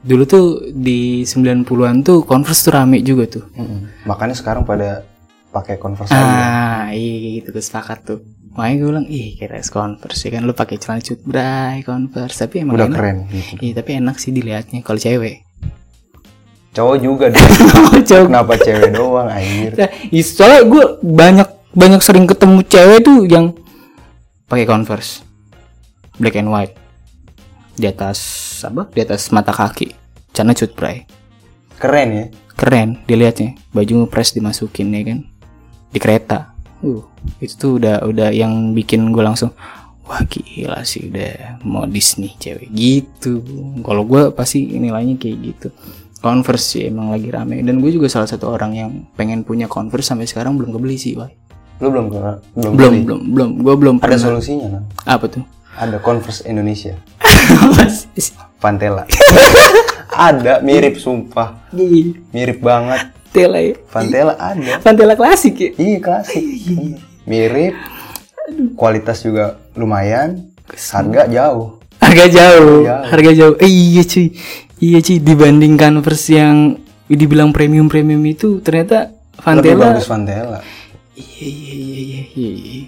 dulu tuh di 90-an tuh Converse tuh rame juga tuh. Mm-mm. makanya sekarang pada pakai converse Ah, iya gitu tuh sepakat tuh. Makanya gue bilang, ih kira Converse ya kan lu pakai celana cut bray Converse tapi emang udah enak. keren gitu Iya tapi enak sih dilihatnya kalau cewek. Cowok juga deh Cowok. kenapa cewek doang anjir Nah, soalnya gue banyak banyak sering ketemu cewek tuh yang pakai Converse black and white di atas apa? Di atas mata kaki. Celana cut bray. keren ya Keren dilihatnya. Baju ngepres dimasukin ya kan. Di kereta. Uh, itu tuh udah udah yang bikin gue langsung wah gila sih udah modis nih cewek gitu. Kalau gue pasti nilainya kayak gitu. Converse sih emang lagi rame dan gue juga salah satu orang yang pengen punya Converse sampai sekarang belum kebeli sih, Pak. lu belum ke- belum Belum, beli? belum, belum. Gue belum ada pernah. solusinya kan Apa tuh? ada converse Indonesia? Vantela ada mirip sumpah mirip banget Tela ya. Ada Pantela klasik ya. iya klasik mirip kualitas juga lumayan harga jauh Harga jauh, Jauh. harga jauh. Eh, iya cuy, iya cuy. Dibanding Converse yang dibilang premium premium itu ternyata lebih Vantela. bagus Vantela Iya iya iya iya. iya, iya.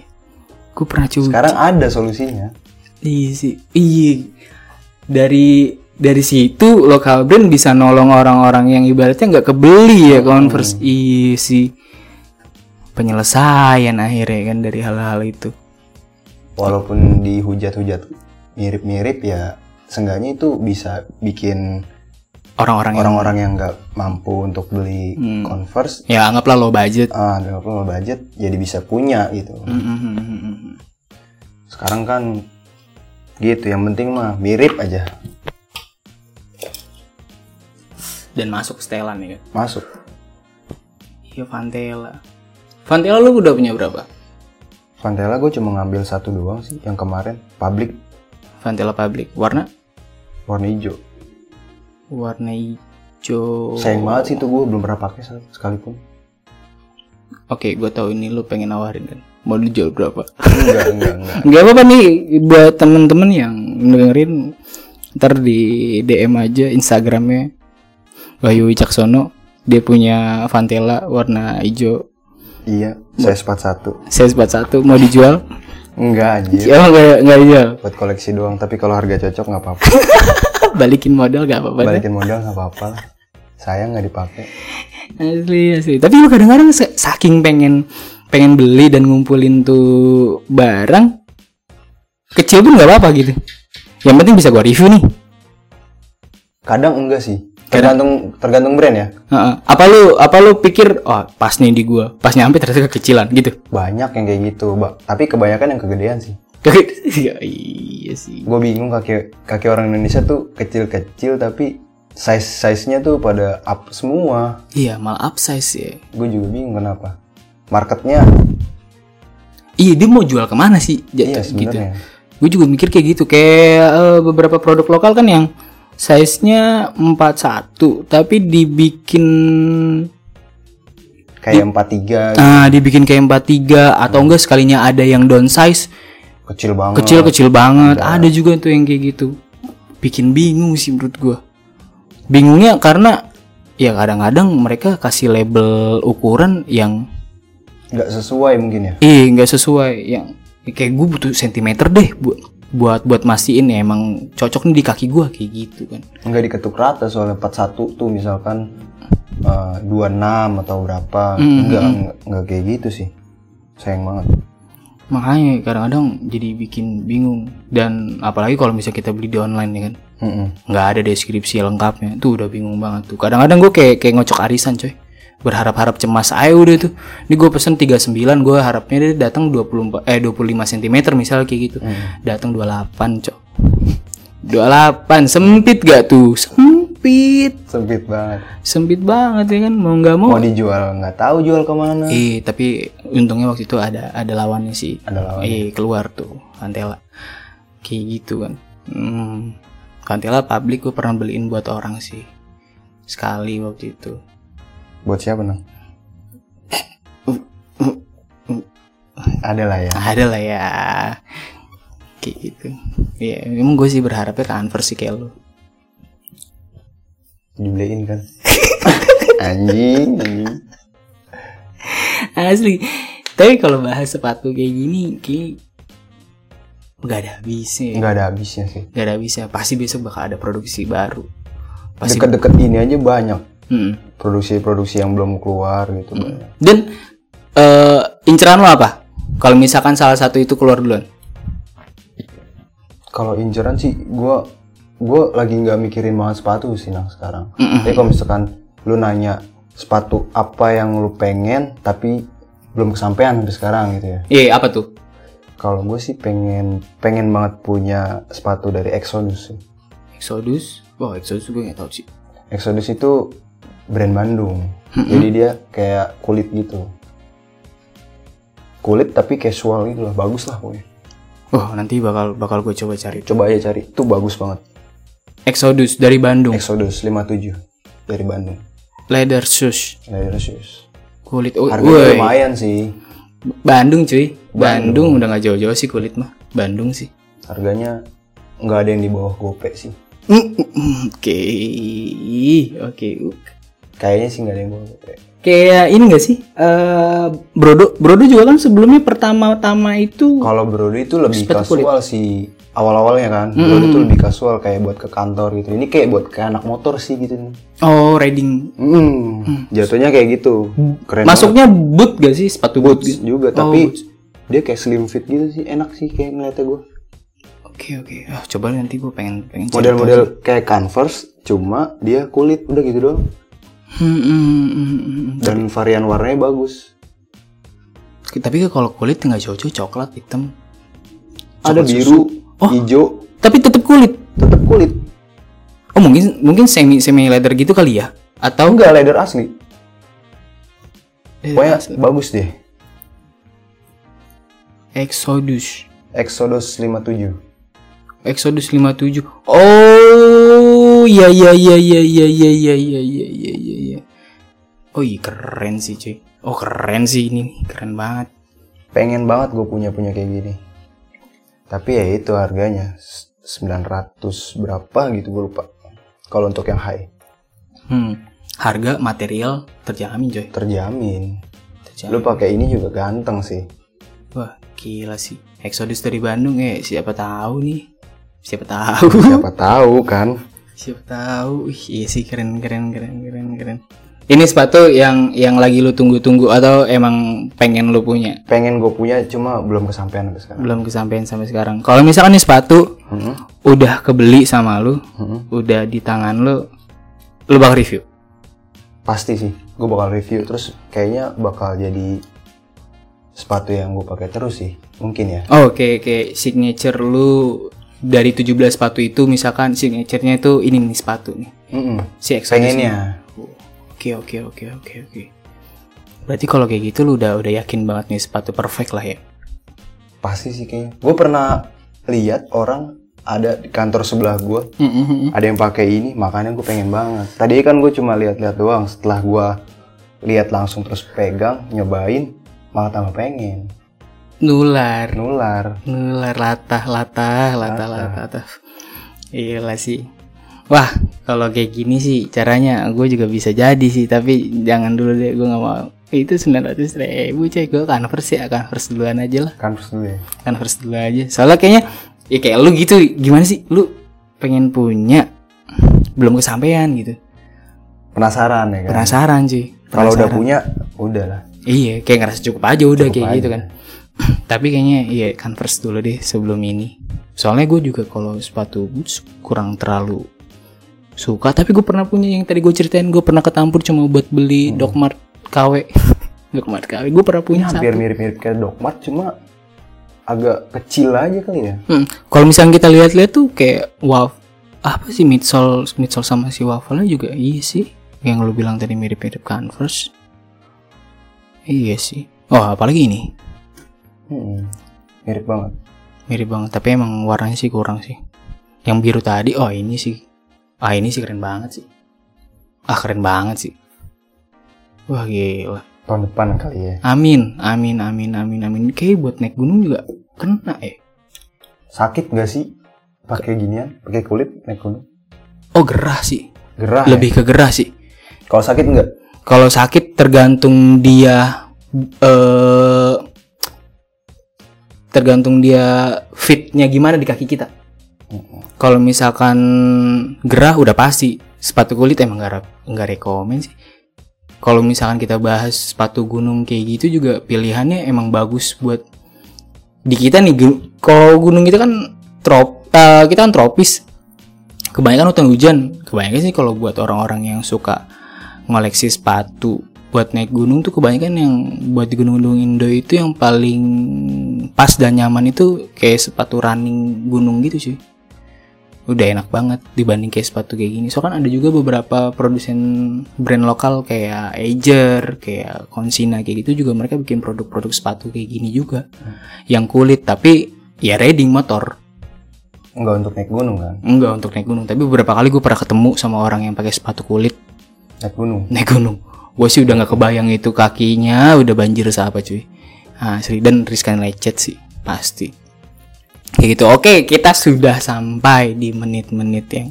Gue pernah coba. sekarang ada solusinya Iya sih, iya. Dari dari situ lokal brand bisa nolong orang-orang yang ibaratnya nggak kebeli ya Converse. Iya sih. Penyelesaian akhirnya kan dari hal-hal itu. walaupun dihujat-hujat mirip-mirip ya seenggaknya itu bisa bikin Orang-orang yang orang-orang yang nggak mampu untuk beli Hmm. converse ya anggaplah low budget. ah dengan low budget jadi bisa punya gitu Hmm, hmm, hmm, hmm, sekarang kan gitu yang penting mah mirip aja Dan masuk setelan ya masuk Iya Vantela. Vantela lu udah punya berapa? Vantela gue cuma ngambil satu doang sih yang kemarin public Vantela Public. Warna? Warna hijau. Warna hijau. sayang banget sih itu gue belum pernah pakai sek- sekalipun. Oke, gue tahu ini lu pengen nawarin kan. Mau dijual berapa? enggak enggak enggak. Gak apa-apa nih buat temen-temen yang dengerin ntar di DM aja Instagramnya. Bayu Wicaksono dia punya Vantela warna hijau. Iya saya sepat satu. Size 41 mau dijual enggak anjir. Emang gak, gak dijual buat koleksi doang tapi kalau harga cocok nggak apa-apa. Balikin modal gak apa-apa balikin modal nggak apa-apa sayang nggak dipakai. Asli asli. Tapi lu kadang-kadang sa- saking pengen pengen beli dan ngumpulin tuh barang kecil pun nggak apa-apa gitu. Yang penting bisa gua review nih. Kadang enggak sih tergantung tergantung brand ya? Heeh. apa lu apa lu pikir oh pas nih di gua pas nyampe ternyata kekecilan gitu? Banyak yang kayak gitu Ba- tapi kebanyakan yang kegedean sih. Ya, iya sih. Gue bingung kaki kaki orang Indonesia tuh kecil-kecil tapi size size nya tuh pada up semua. Iya malah upsize ya. Gue juga bingung kenapa. Marketnya iya dia mau jual ke mana sih? Iya gitu. gue juga mikir kayak gitu. Kayak eh, beberapa produk lokal kan yang size nya 41 tapi dibikin kayak empat tiga ah dibikin kayak 43 atau enggak sekalinya ada yang downsize kecil banget. kecil-kecil banget. Ada juga tuh yang kayak gitu. Bikin bingung sih menurut gua. Bingungnya karena ya kadang-kadang mereka kasih label ukuran yang nggak sesuai mungkin ya? Eh nggak sesuai. Yang kayak gue butuh sentimeter deh buat buat buat mastiin ya emang cocok nih di kaki gua kayak gitu kan. Nggak diketuk rata soalnya 41 tuh misalkan eh, 26 atau berapa. Mm, nggak nggak- nggak kayak gitu sih. Sayang banget. Makanya kadang-kadang jadi bikin bingung. Dan apalagi kalau misalnya kita beli di online ya kan. Mm-mm. nggak ada deskripsi lengkapnya. Tuh udah bingung banget tuh. Kadang-kadang gue kayak kayak ngocok arisan coy berharap-harap cemas aja udah tuh. Ini gue pesen 39 gue harapnya dia datang 24 eh 25 cm misalnya kayak gitu. Datang 28 cok. 28 sempit gak tuh? Sempit. Sempit banget. sempit banget ya kan mau nggak mau. Mau dijual nggak tahu jual ke mana. eh tapi untungnya waktu itu ada ada lawannya sih. Ada lawan. eh keluar tuh Kantela kayak gitu kan. Hmm. Kantela publik gue pernah beliin buat orang sih. Sekali waktu itu Buat siapa nang? Ada lah ya. ada lah ya kayak gitu ya emang gue sih berharapnya Converse sih kayak lo Dibeliin kan. anjing, anjing. asli tapi kalau bahas sepatu kayak gini kayak nggak ada habisnya Nggak ada habisnya sih. nggak ada habisnya pasti besok bakal ada produksi baru pasti Deket-deket ini aja banyak. Hmm. Produksi-produksi yang belum keluar gitu banyak. Dan eh inceran lo apa? Kalau misalkan salah satu itu keluar duluan. Kalau inceran sih gue gue lagi nggak mikirin banget sepatu sih nang sekarang. Mm-mm. Tapi kalau misalkan lu nanya sepatu apa yang lu pengen tapi belum kesampaian sampai sekarang gitu ya. Iya, apa tuh? Kalau gue sih pengen pengen banget punya sepatu dari Exodus sih. Exodus. Wah, Exodus gue nggak tahu sih. Exodus itu brand Bandung. Jadi dia kayak kulit gitu. Kulit tapi casual gitu lah, bagus lah pokoknya. Wah, nanti bakal bakal gue coba cari. Coba aja cari, itu bagus banget. Exodus dari Bandung. Exodus 57 dari Bandung. Leather shoes. Leather shoes. Kulit. Oh, Harganya lumayan sih. Bandung cuy. Bandung. udah nggak jauh-jauh sih kulit mah. Bandung sih. Harganya nggak ada yang di bawah gope sih. Mm, mm, mm. Oke. Oke. Kayaknya sih nggak ada yang gope. Kayak ini gak sih? Eh Brodo, Brodo juga kan sebelumnya pertama-tama itu Kalau Brody itu lebih kulit. kasual sih. Awal-awalnya kan, Brody itu lebih kasual kayak buat ke kantor gitu. Ini kayak buat ke anak motor sih gitu nih. oh riding. Hmm, jatuhnya kayak gitu. Keren Masuknya boot gak sih sepatu boot? gitu? juga, Oh, tapi boots. dia kayak slim fit gitu sih, enak sih kayak ngeliatnya gue. Oke oke. Ah, coba nanti gue pengen pengen Model-model kayak Converse, cuma dia kulit udah gitu doang. Hmm, hmm, hmm, hmm, hmm. Dan varian warnanya bagus. Tapi kalau kulit nggak jauh-jauh coklat hitam. Ada Coklat biru, Oh. hijau, Tapi tetap kulit. tetap kulit. Oh mungkin mungkin semi semi leather gitu kali ya? Atau Enggak leather asli. Eh, Pokoknya bagus deh. Exodus. Exodus 57. Exodus 57. Oh, iya iya iya iya iya iya iya iya iya iya iya. iya. Oh iya keren sih cuy. Oh keren sih ini, keren banget. Pengen banget gue punya punya kayak gini. Tapi ya itu harganya s- 900 berapa gitu gue lupa. Kalau untuk yang high Hmm. Harga material terjamin coy. terjamin. Terjamin. Lu pakai ini juga ganteng sih. Wah gila sih. Exodus dari Bandung eh siapa tahu nih. Siapa tahu. Siapa tahu kan? siapa tahu. Ih, iya sih keren keren keren keren keren. Ini sepatu yang yang lagi lu tunggu-tunggu atau emang pengen lu punya? Pengen gue punya cuma belum kesampaian sampai sekarang. Belum kesampaian sampai sekarang. Kalau misalkan nih sepatu Hmm, udah kebeli sama lu, hmm. udah di tangan lu, lu bakal review. Pasti sih. Gue bakal review terus kayaknya bakal jadi sepatu yang gue pakai terus sih. Mungkin ya. Oh, oke oke signature lu dari 17 sepatu itu misalkan signaturenya itu ini nih sepatu nih. Mm-mm. Si Exodus nih. Pengennya. Oke oke oke oke oke. Berarti kalau kayak gitu lu udah udah yakin banget nih sepatu perfect lah ya. Pasti sih kayaknya. Gue pernah lihat orang ada di kantor sebelah gue ada yang pakai ini makanya gue pengen banget tadi kan gue cuma lihat-lihat doang setelah gue lihat langsung terus pegang nyobain malah tambah pengen Nular, nular nular latah latah latah latah. latah. Iya sih. Wah, kalau kayak gini sih caranya gue juga bisa jadi sih, tapi jangan dulu deh, gue nggak mau. Itu 900 ribu coy, gue converse ya, converse duluan aja lah, kan terus dulu ya converse dulu aja. Soalnya kayaknya, ya kayak lu gitu, gimana sih? Lu pengen punya, belum kesampaian gitu. penasaran ya kan Penasaran sih. kalau udah punya udah lah Iya, kayak ngerasa cukup aja udah Cukup kayak aja. gitu kan. tapi kayaknya iya Converse dulu deh sebelum ini soalnya gue juga kalau sepatu boots kurang terlalu suka tapi gue pernah punya yang tadi gue ceritain gue pernah ketampur cuma buat beli Hmm. Doc Mart KW Doc Mart KW gue pernah punya hampir satu. mirip-mirip kayak Doc Mart cuma agak kecil aja kali ya. Hmm, kalau misalnya kita lihat-lihat tuh kayak waf apa sih midsole midsole sama si waffle juga? Iya sih yang lu bilang tadi mirip-mirip Converse. Iya sih. Oh apalagi ini? Hmm, mirip banget. Mirip banget tapi emang warnanya sih kurang sih. Yang biru tadi oh ini sih ah ini sih keren banget sih. Ah keren banget sih. Wah gila. Tahun depan kali ya. Amin amin amin amin amin. Kayak buat naik gunung juga kena ya? Sakit gak sih? Pakai ginian pakai kulit naik gunung? Oh gerah sih. Gerah ya? lebih ke gerah sih. Kalau sakit nggak? Kalau sakit tergantung dia eh tergantung dia fitnya gimana di kaki kita. Kalau misalkan gerah udah pasti sepatu kulit emang nggak nggak rekomen sih. Kalau misalkan kita bahas sepatu gunung kayak gitu juga pilihannya emang bagus buat di kita nih. Kalau gunung kita kan trop eh, kita kan tropis. Kebanyakan hutan hujan. Kebanyakan sih kalau buat orang-orang yang suka ngoleksi sepatu buat naik gunung tuh kebanyakan yang buat di gunung-gunung Indo itu yang paling pas dan nyaman itu kayak sepatu running gunung gitu sih udah enak banget dibanding kayak sepatu kayak gini. So kan ada juga beberapa produsen brand lokal kayak Ager kayak Consina kayak gitu juga mereka bikin produk-produk sepatu kayak gini juga. Yang kulit tapi ya riding motor. Nggak untuk naik gunung kan? Enggak untuk naik gunung tapi beberapa kali gue pernah ketemu sama orang yang pakai sepatu kulit. Naik gunung? Naik gunung. Gue sih udah nggak kebayang itu kakinya udah banjir apa cuy. Asli. Dan riskan lecet sih pasti kayak gitu. Oke kita sudah sampai di menit-menit yang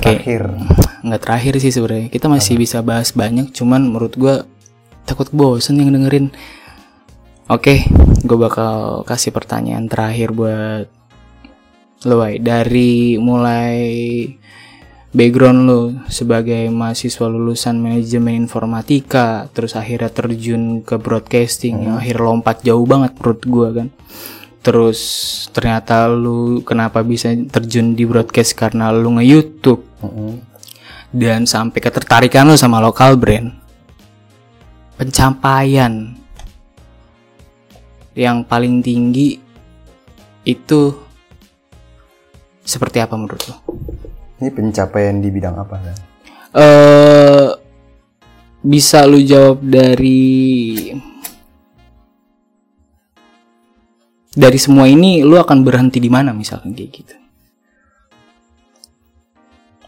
kayak terakhir. nggak terakhir sih sebenarnya. Kita masih bisa bahas banyak cuman menurut gue takut bosen yang dengerin. Oke gue bakal kasih pertanyaan terakhir buat lo Wai. dari mulai background lo sebagai mahasiswa lulusan manajemen informatika terus akhirnya terjun ke broadcasting yang akhirnya lompat jauh banget menurut gue kan terus ternyata lu kenapa bisa terjun di broadcast karena lu nge-youtube Mm-mm. dan sampai ketertarikan lo sama lokal brand pencapaian yang paling tinggi itu seperti apa menurut lo? ini pencapaian di bidang apa kan Eh bisa lu jawab dari dari semua ini lu akan berhenti di mana misalkan kayak gitu?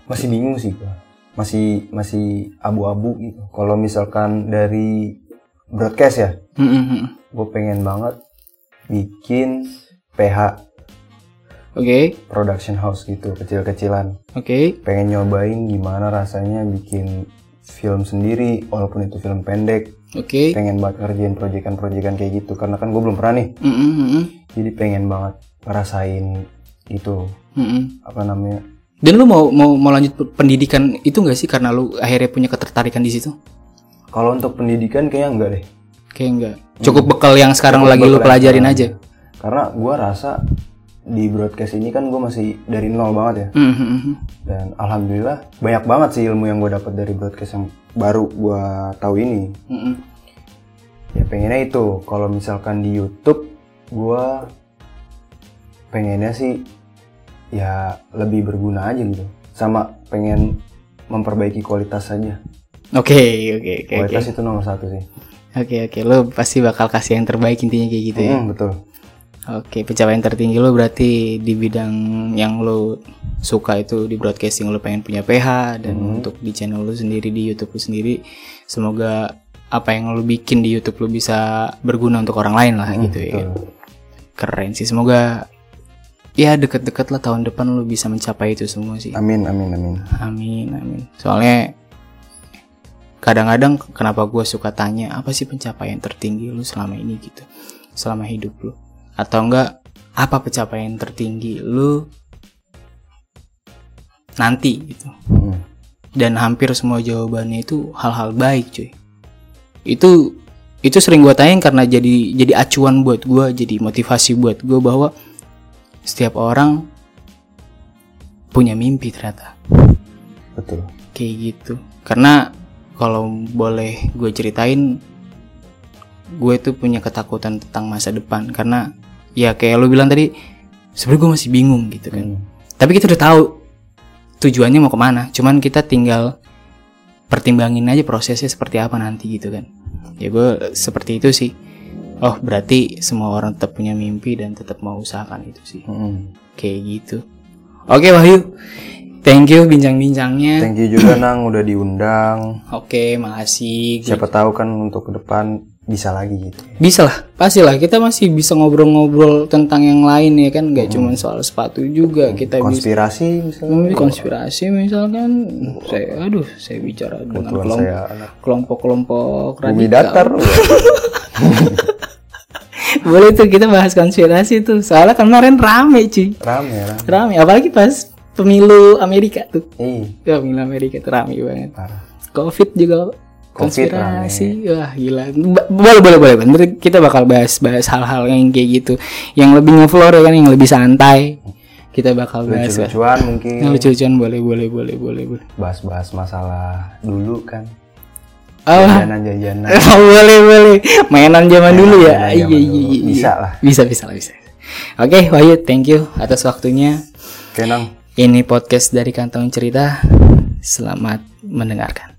masih bingung sih gua. Masih masih abu-abu gitu. Kalau misalkan dari broadcast ya Mm-mm. gue pengen banget bikin PH Oke, production house gitu kecil-kecilan. Oke, pengen nyobain gimana rasanya bikin film sendiri walaupun itu film pendek. Oke. pengen banget ngerjain proyekan-proyekan kayak gitu karena kan gue belum pernah nih. Mm-mm, jadi pengen banget ngerasain itu mm-mm. apa namanya Dan lu mau mau mau lanjut pe- pendidikan itu nggak sih karena lu akhirnya punya ketertarikan di situ? kalau untuk pendidikan kayaknya enggak deh Kayak enggak. Cukup bekal yang sekarang Cukup lagi lu yang pelajarin aja. karena gue rasa di broadcast ini kan gue masih dari nol banget ya Mm, mm, mm. dan alhamdulillah banyak banget sih ilmu yang gue dapat dari broadcast yang baru gue tahu ini Mm, mm. ya pengennya itu kalau misalkan di YouTube gue pengennya sih ya lebih berguna aja gitu sama pengen memperbaiki kualitas saja Oke, oke, oke, oke. kualitas itu nomor satu sih Oke, oke. Lu pasti bakal kasih yang terbaik intinya kayak gitu ya. Hmm, betul Oke, pencapaian tertinggi lu berarti di bidang yang lu suka itu di broadcasting lu pengen punya PH dan untuk di channel lu sendiri di YouTube lu sendiri semoga apa yang lu bikin di YouTube lu bisa berguna untuk orang lain lah gitu ya. Keren sih. Semoga ya deket-deket lah tahun depan lu bisa mencapai itu semua sih. amin amin amin Amin, amin. Soalnya kadang-kadang kenapa gue suka tanya apa sih pencapaian tertinggi lu selama ini gitu, selama hidup lu, atau enggak apa pencapaian tertinggi lu nanti gitu. Hmm. Dan hampir semua jawabannya itu hal-hal baik cuy. Itu itu sering gue tayang karena jadi jadi acuan buat gue jadi motivasi buat gue bahwa setiap orang punya mimpi ternyata. Betul. Kayak gitu. Karena kalau boleh gue ceritain gue tuh punya ketakutan tentang masa depan. Karena ya kayak lo bilang tadi sebenarnya gue masih bingung gitu kan. Hmm. tapi kita udah tahu tujuannya mau ke mana. Cuman kita tinggal pertimbangin aja prosesnya seperti apa nanti gitu kan ya gue seperti itu sih. Oh berarti semua orang tetap punya mimpi dan tetap mau usahakan itu sih. Mm-mm. kayak gitu. Oke Wahyu. Thank you bincang-bincangnya. Thank you juga nang udah diundang. Oke makasih. Gua- siapa tahu kan untuk ke depan bisa lagi gitu. Bisa lah pasti lah. Kita masih bisa ngobrol-ngobrol tentang yang lain ya kan. Nggak cuma soal sepatu juga. Kita bisa konspirasi misalnya. Hmm, konspirasi misalkan. Saya aduh saya bicara dengan kelompok saya anak kelompok-kelompok bumi radikal. Datar. Boleh tuh kita bahas konspirasi tuh. Soalnya kemarin rame cuy. Rame rame. Rame apalagi pas pemilu Amerika tuh. Ya pemilu Amerika tuh rame banget. Parah. covid juga Covid konspirasi. wah gila. Ba- boleh boleh boleh. Bener kita bakal bahas bahas hal-hal yang kayak gitu. Yang lebih ngefloor ya kan yang lebih santai. Kita bakal bahas lah. lucu-lucuan mungkin. Lucu-lucuan boleh boleh boleh boleh boleh. Bahas-bahas masalah dulu kan. Oh, jajanan-jajanan. Boleh boleh. Mainan zaman dulu ya. Iya iya iya. Bisa lah. bisa bisa lah bisa. Oke Wahyu thank you atas waktunya. Oke nang ini podcast dari kantong cerita. Selamat mendengarkan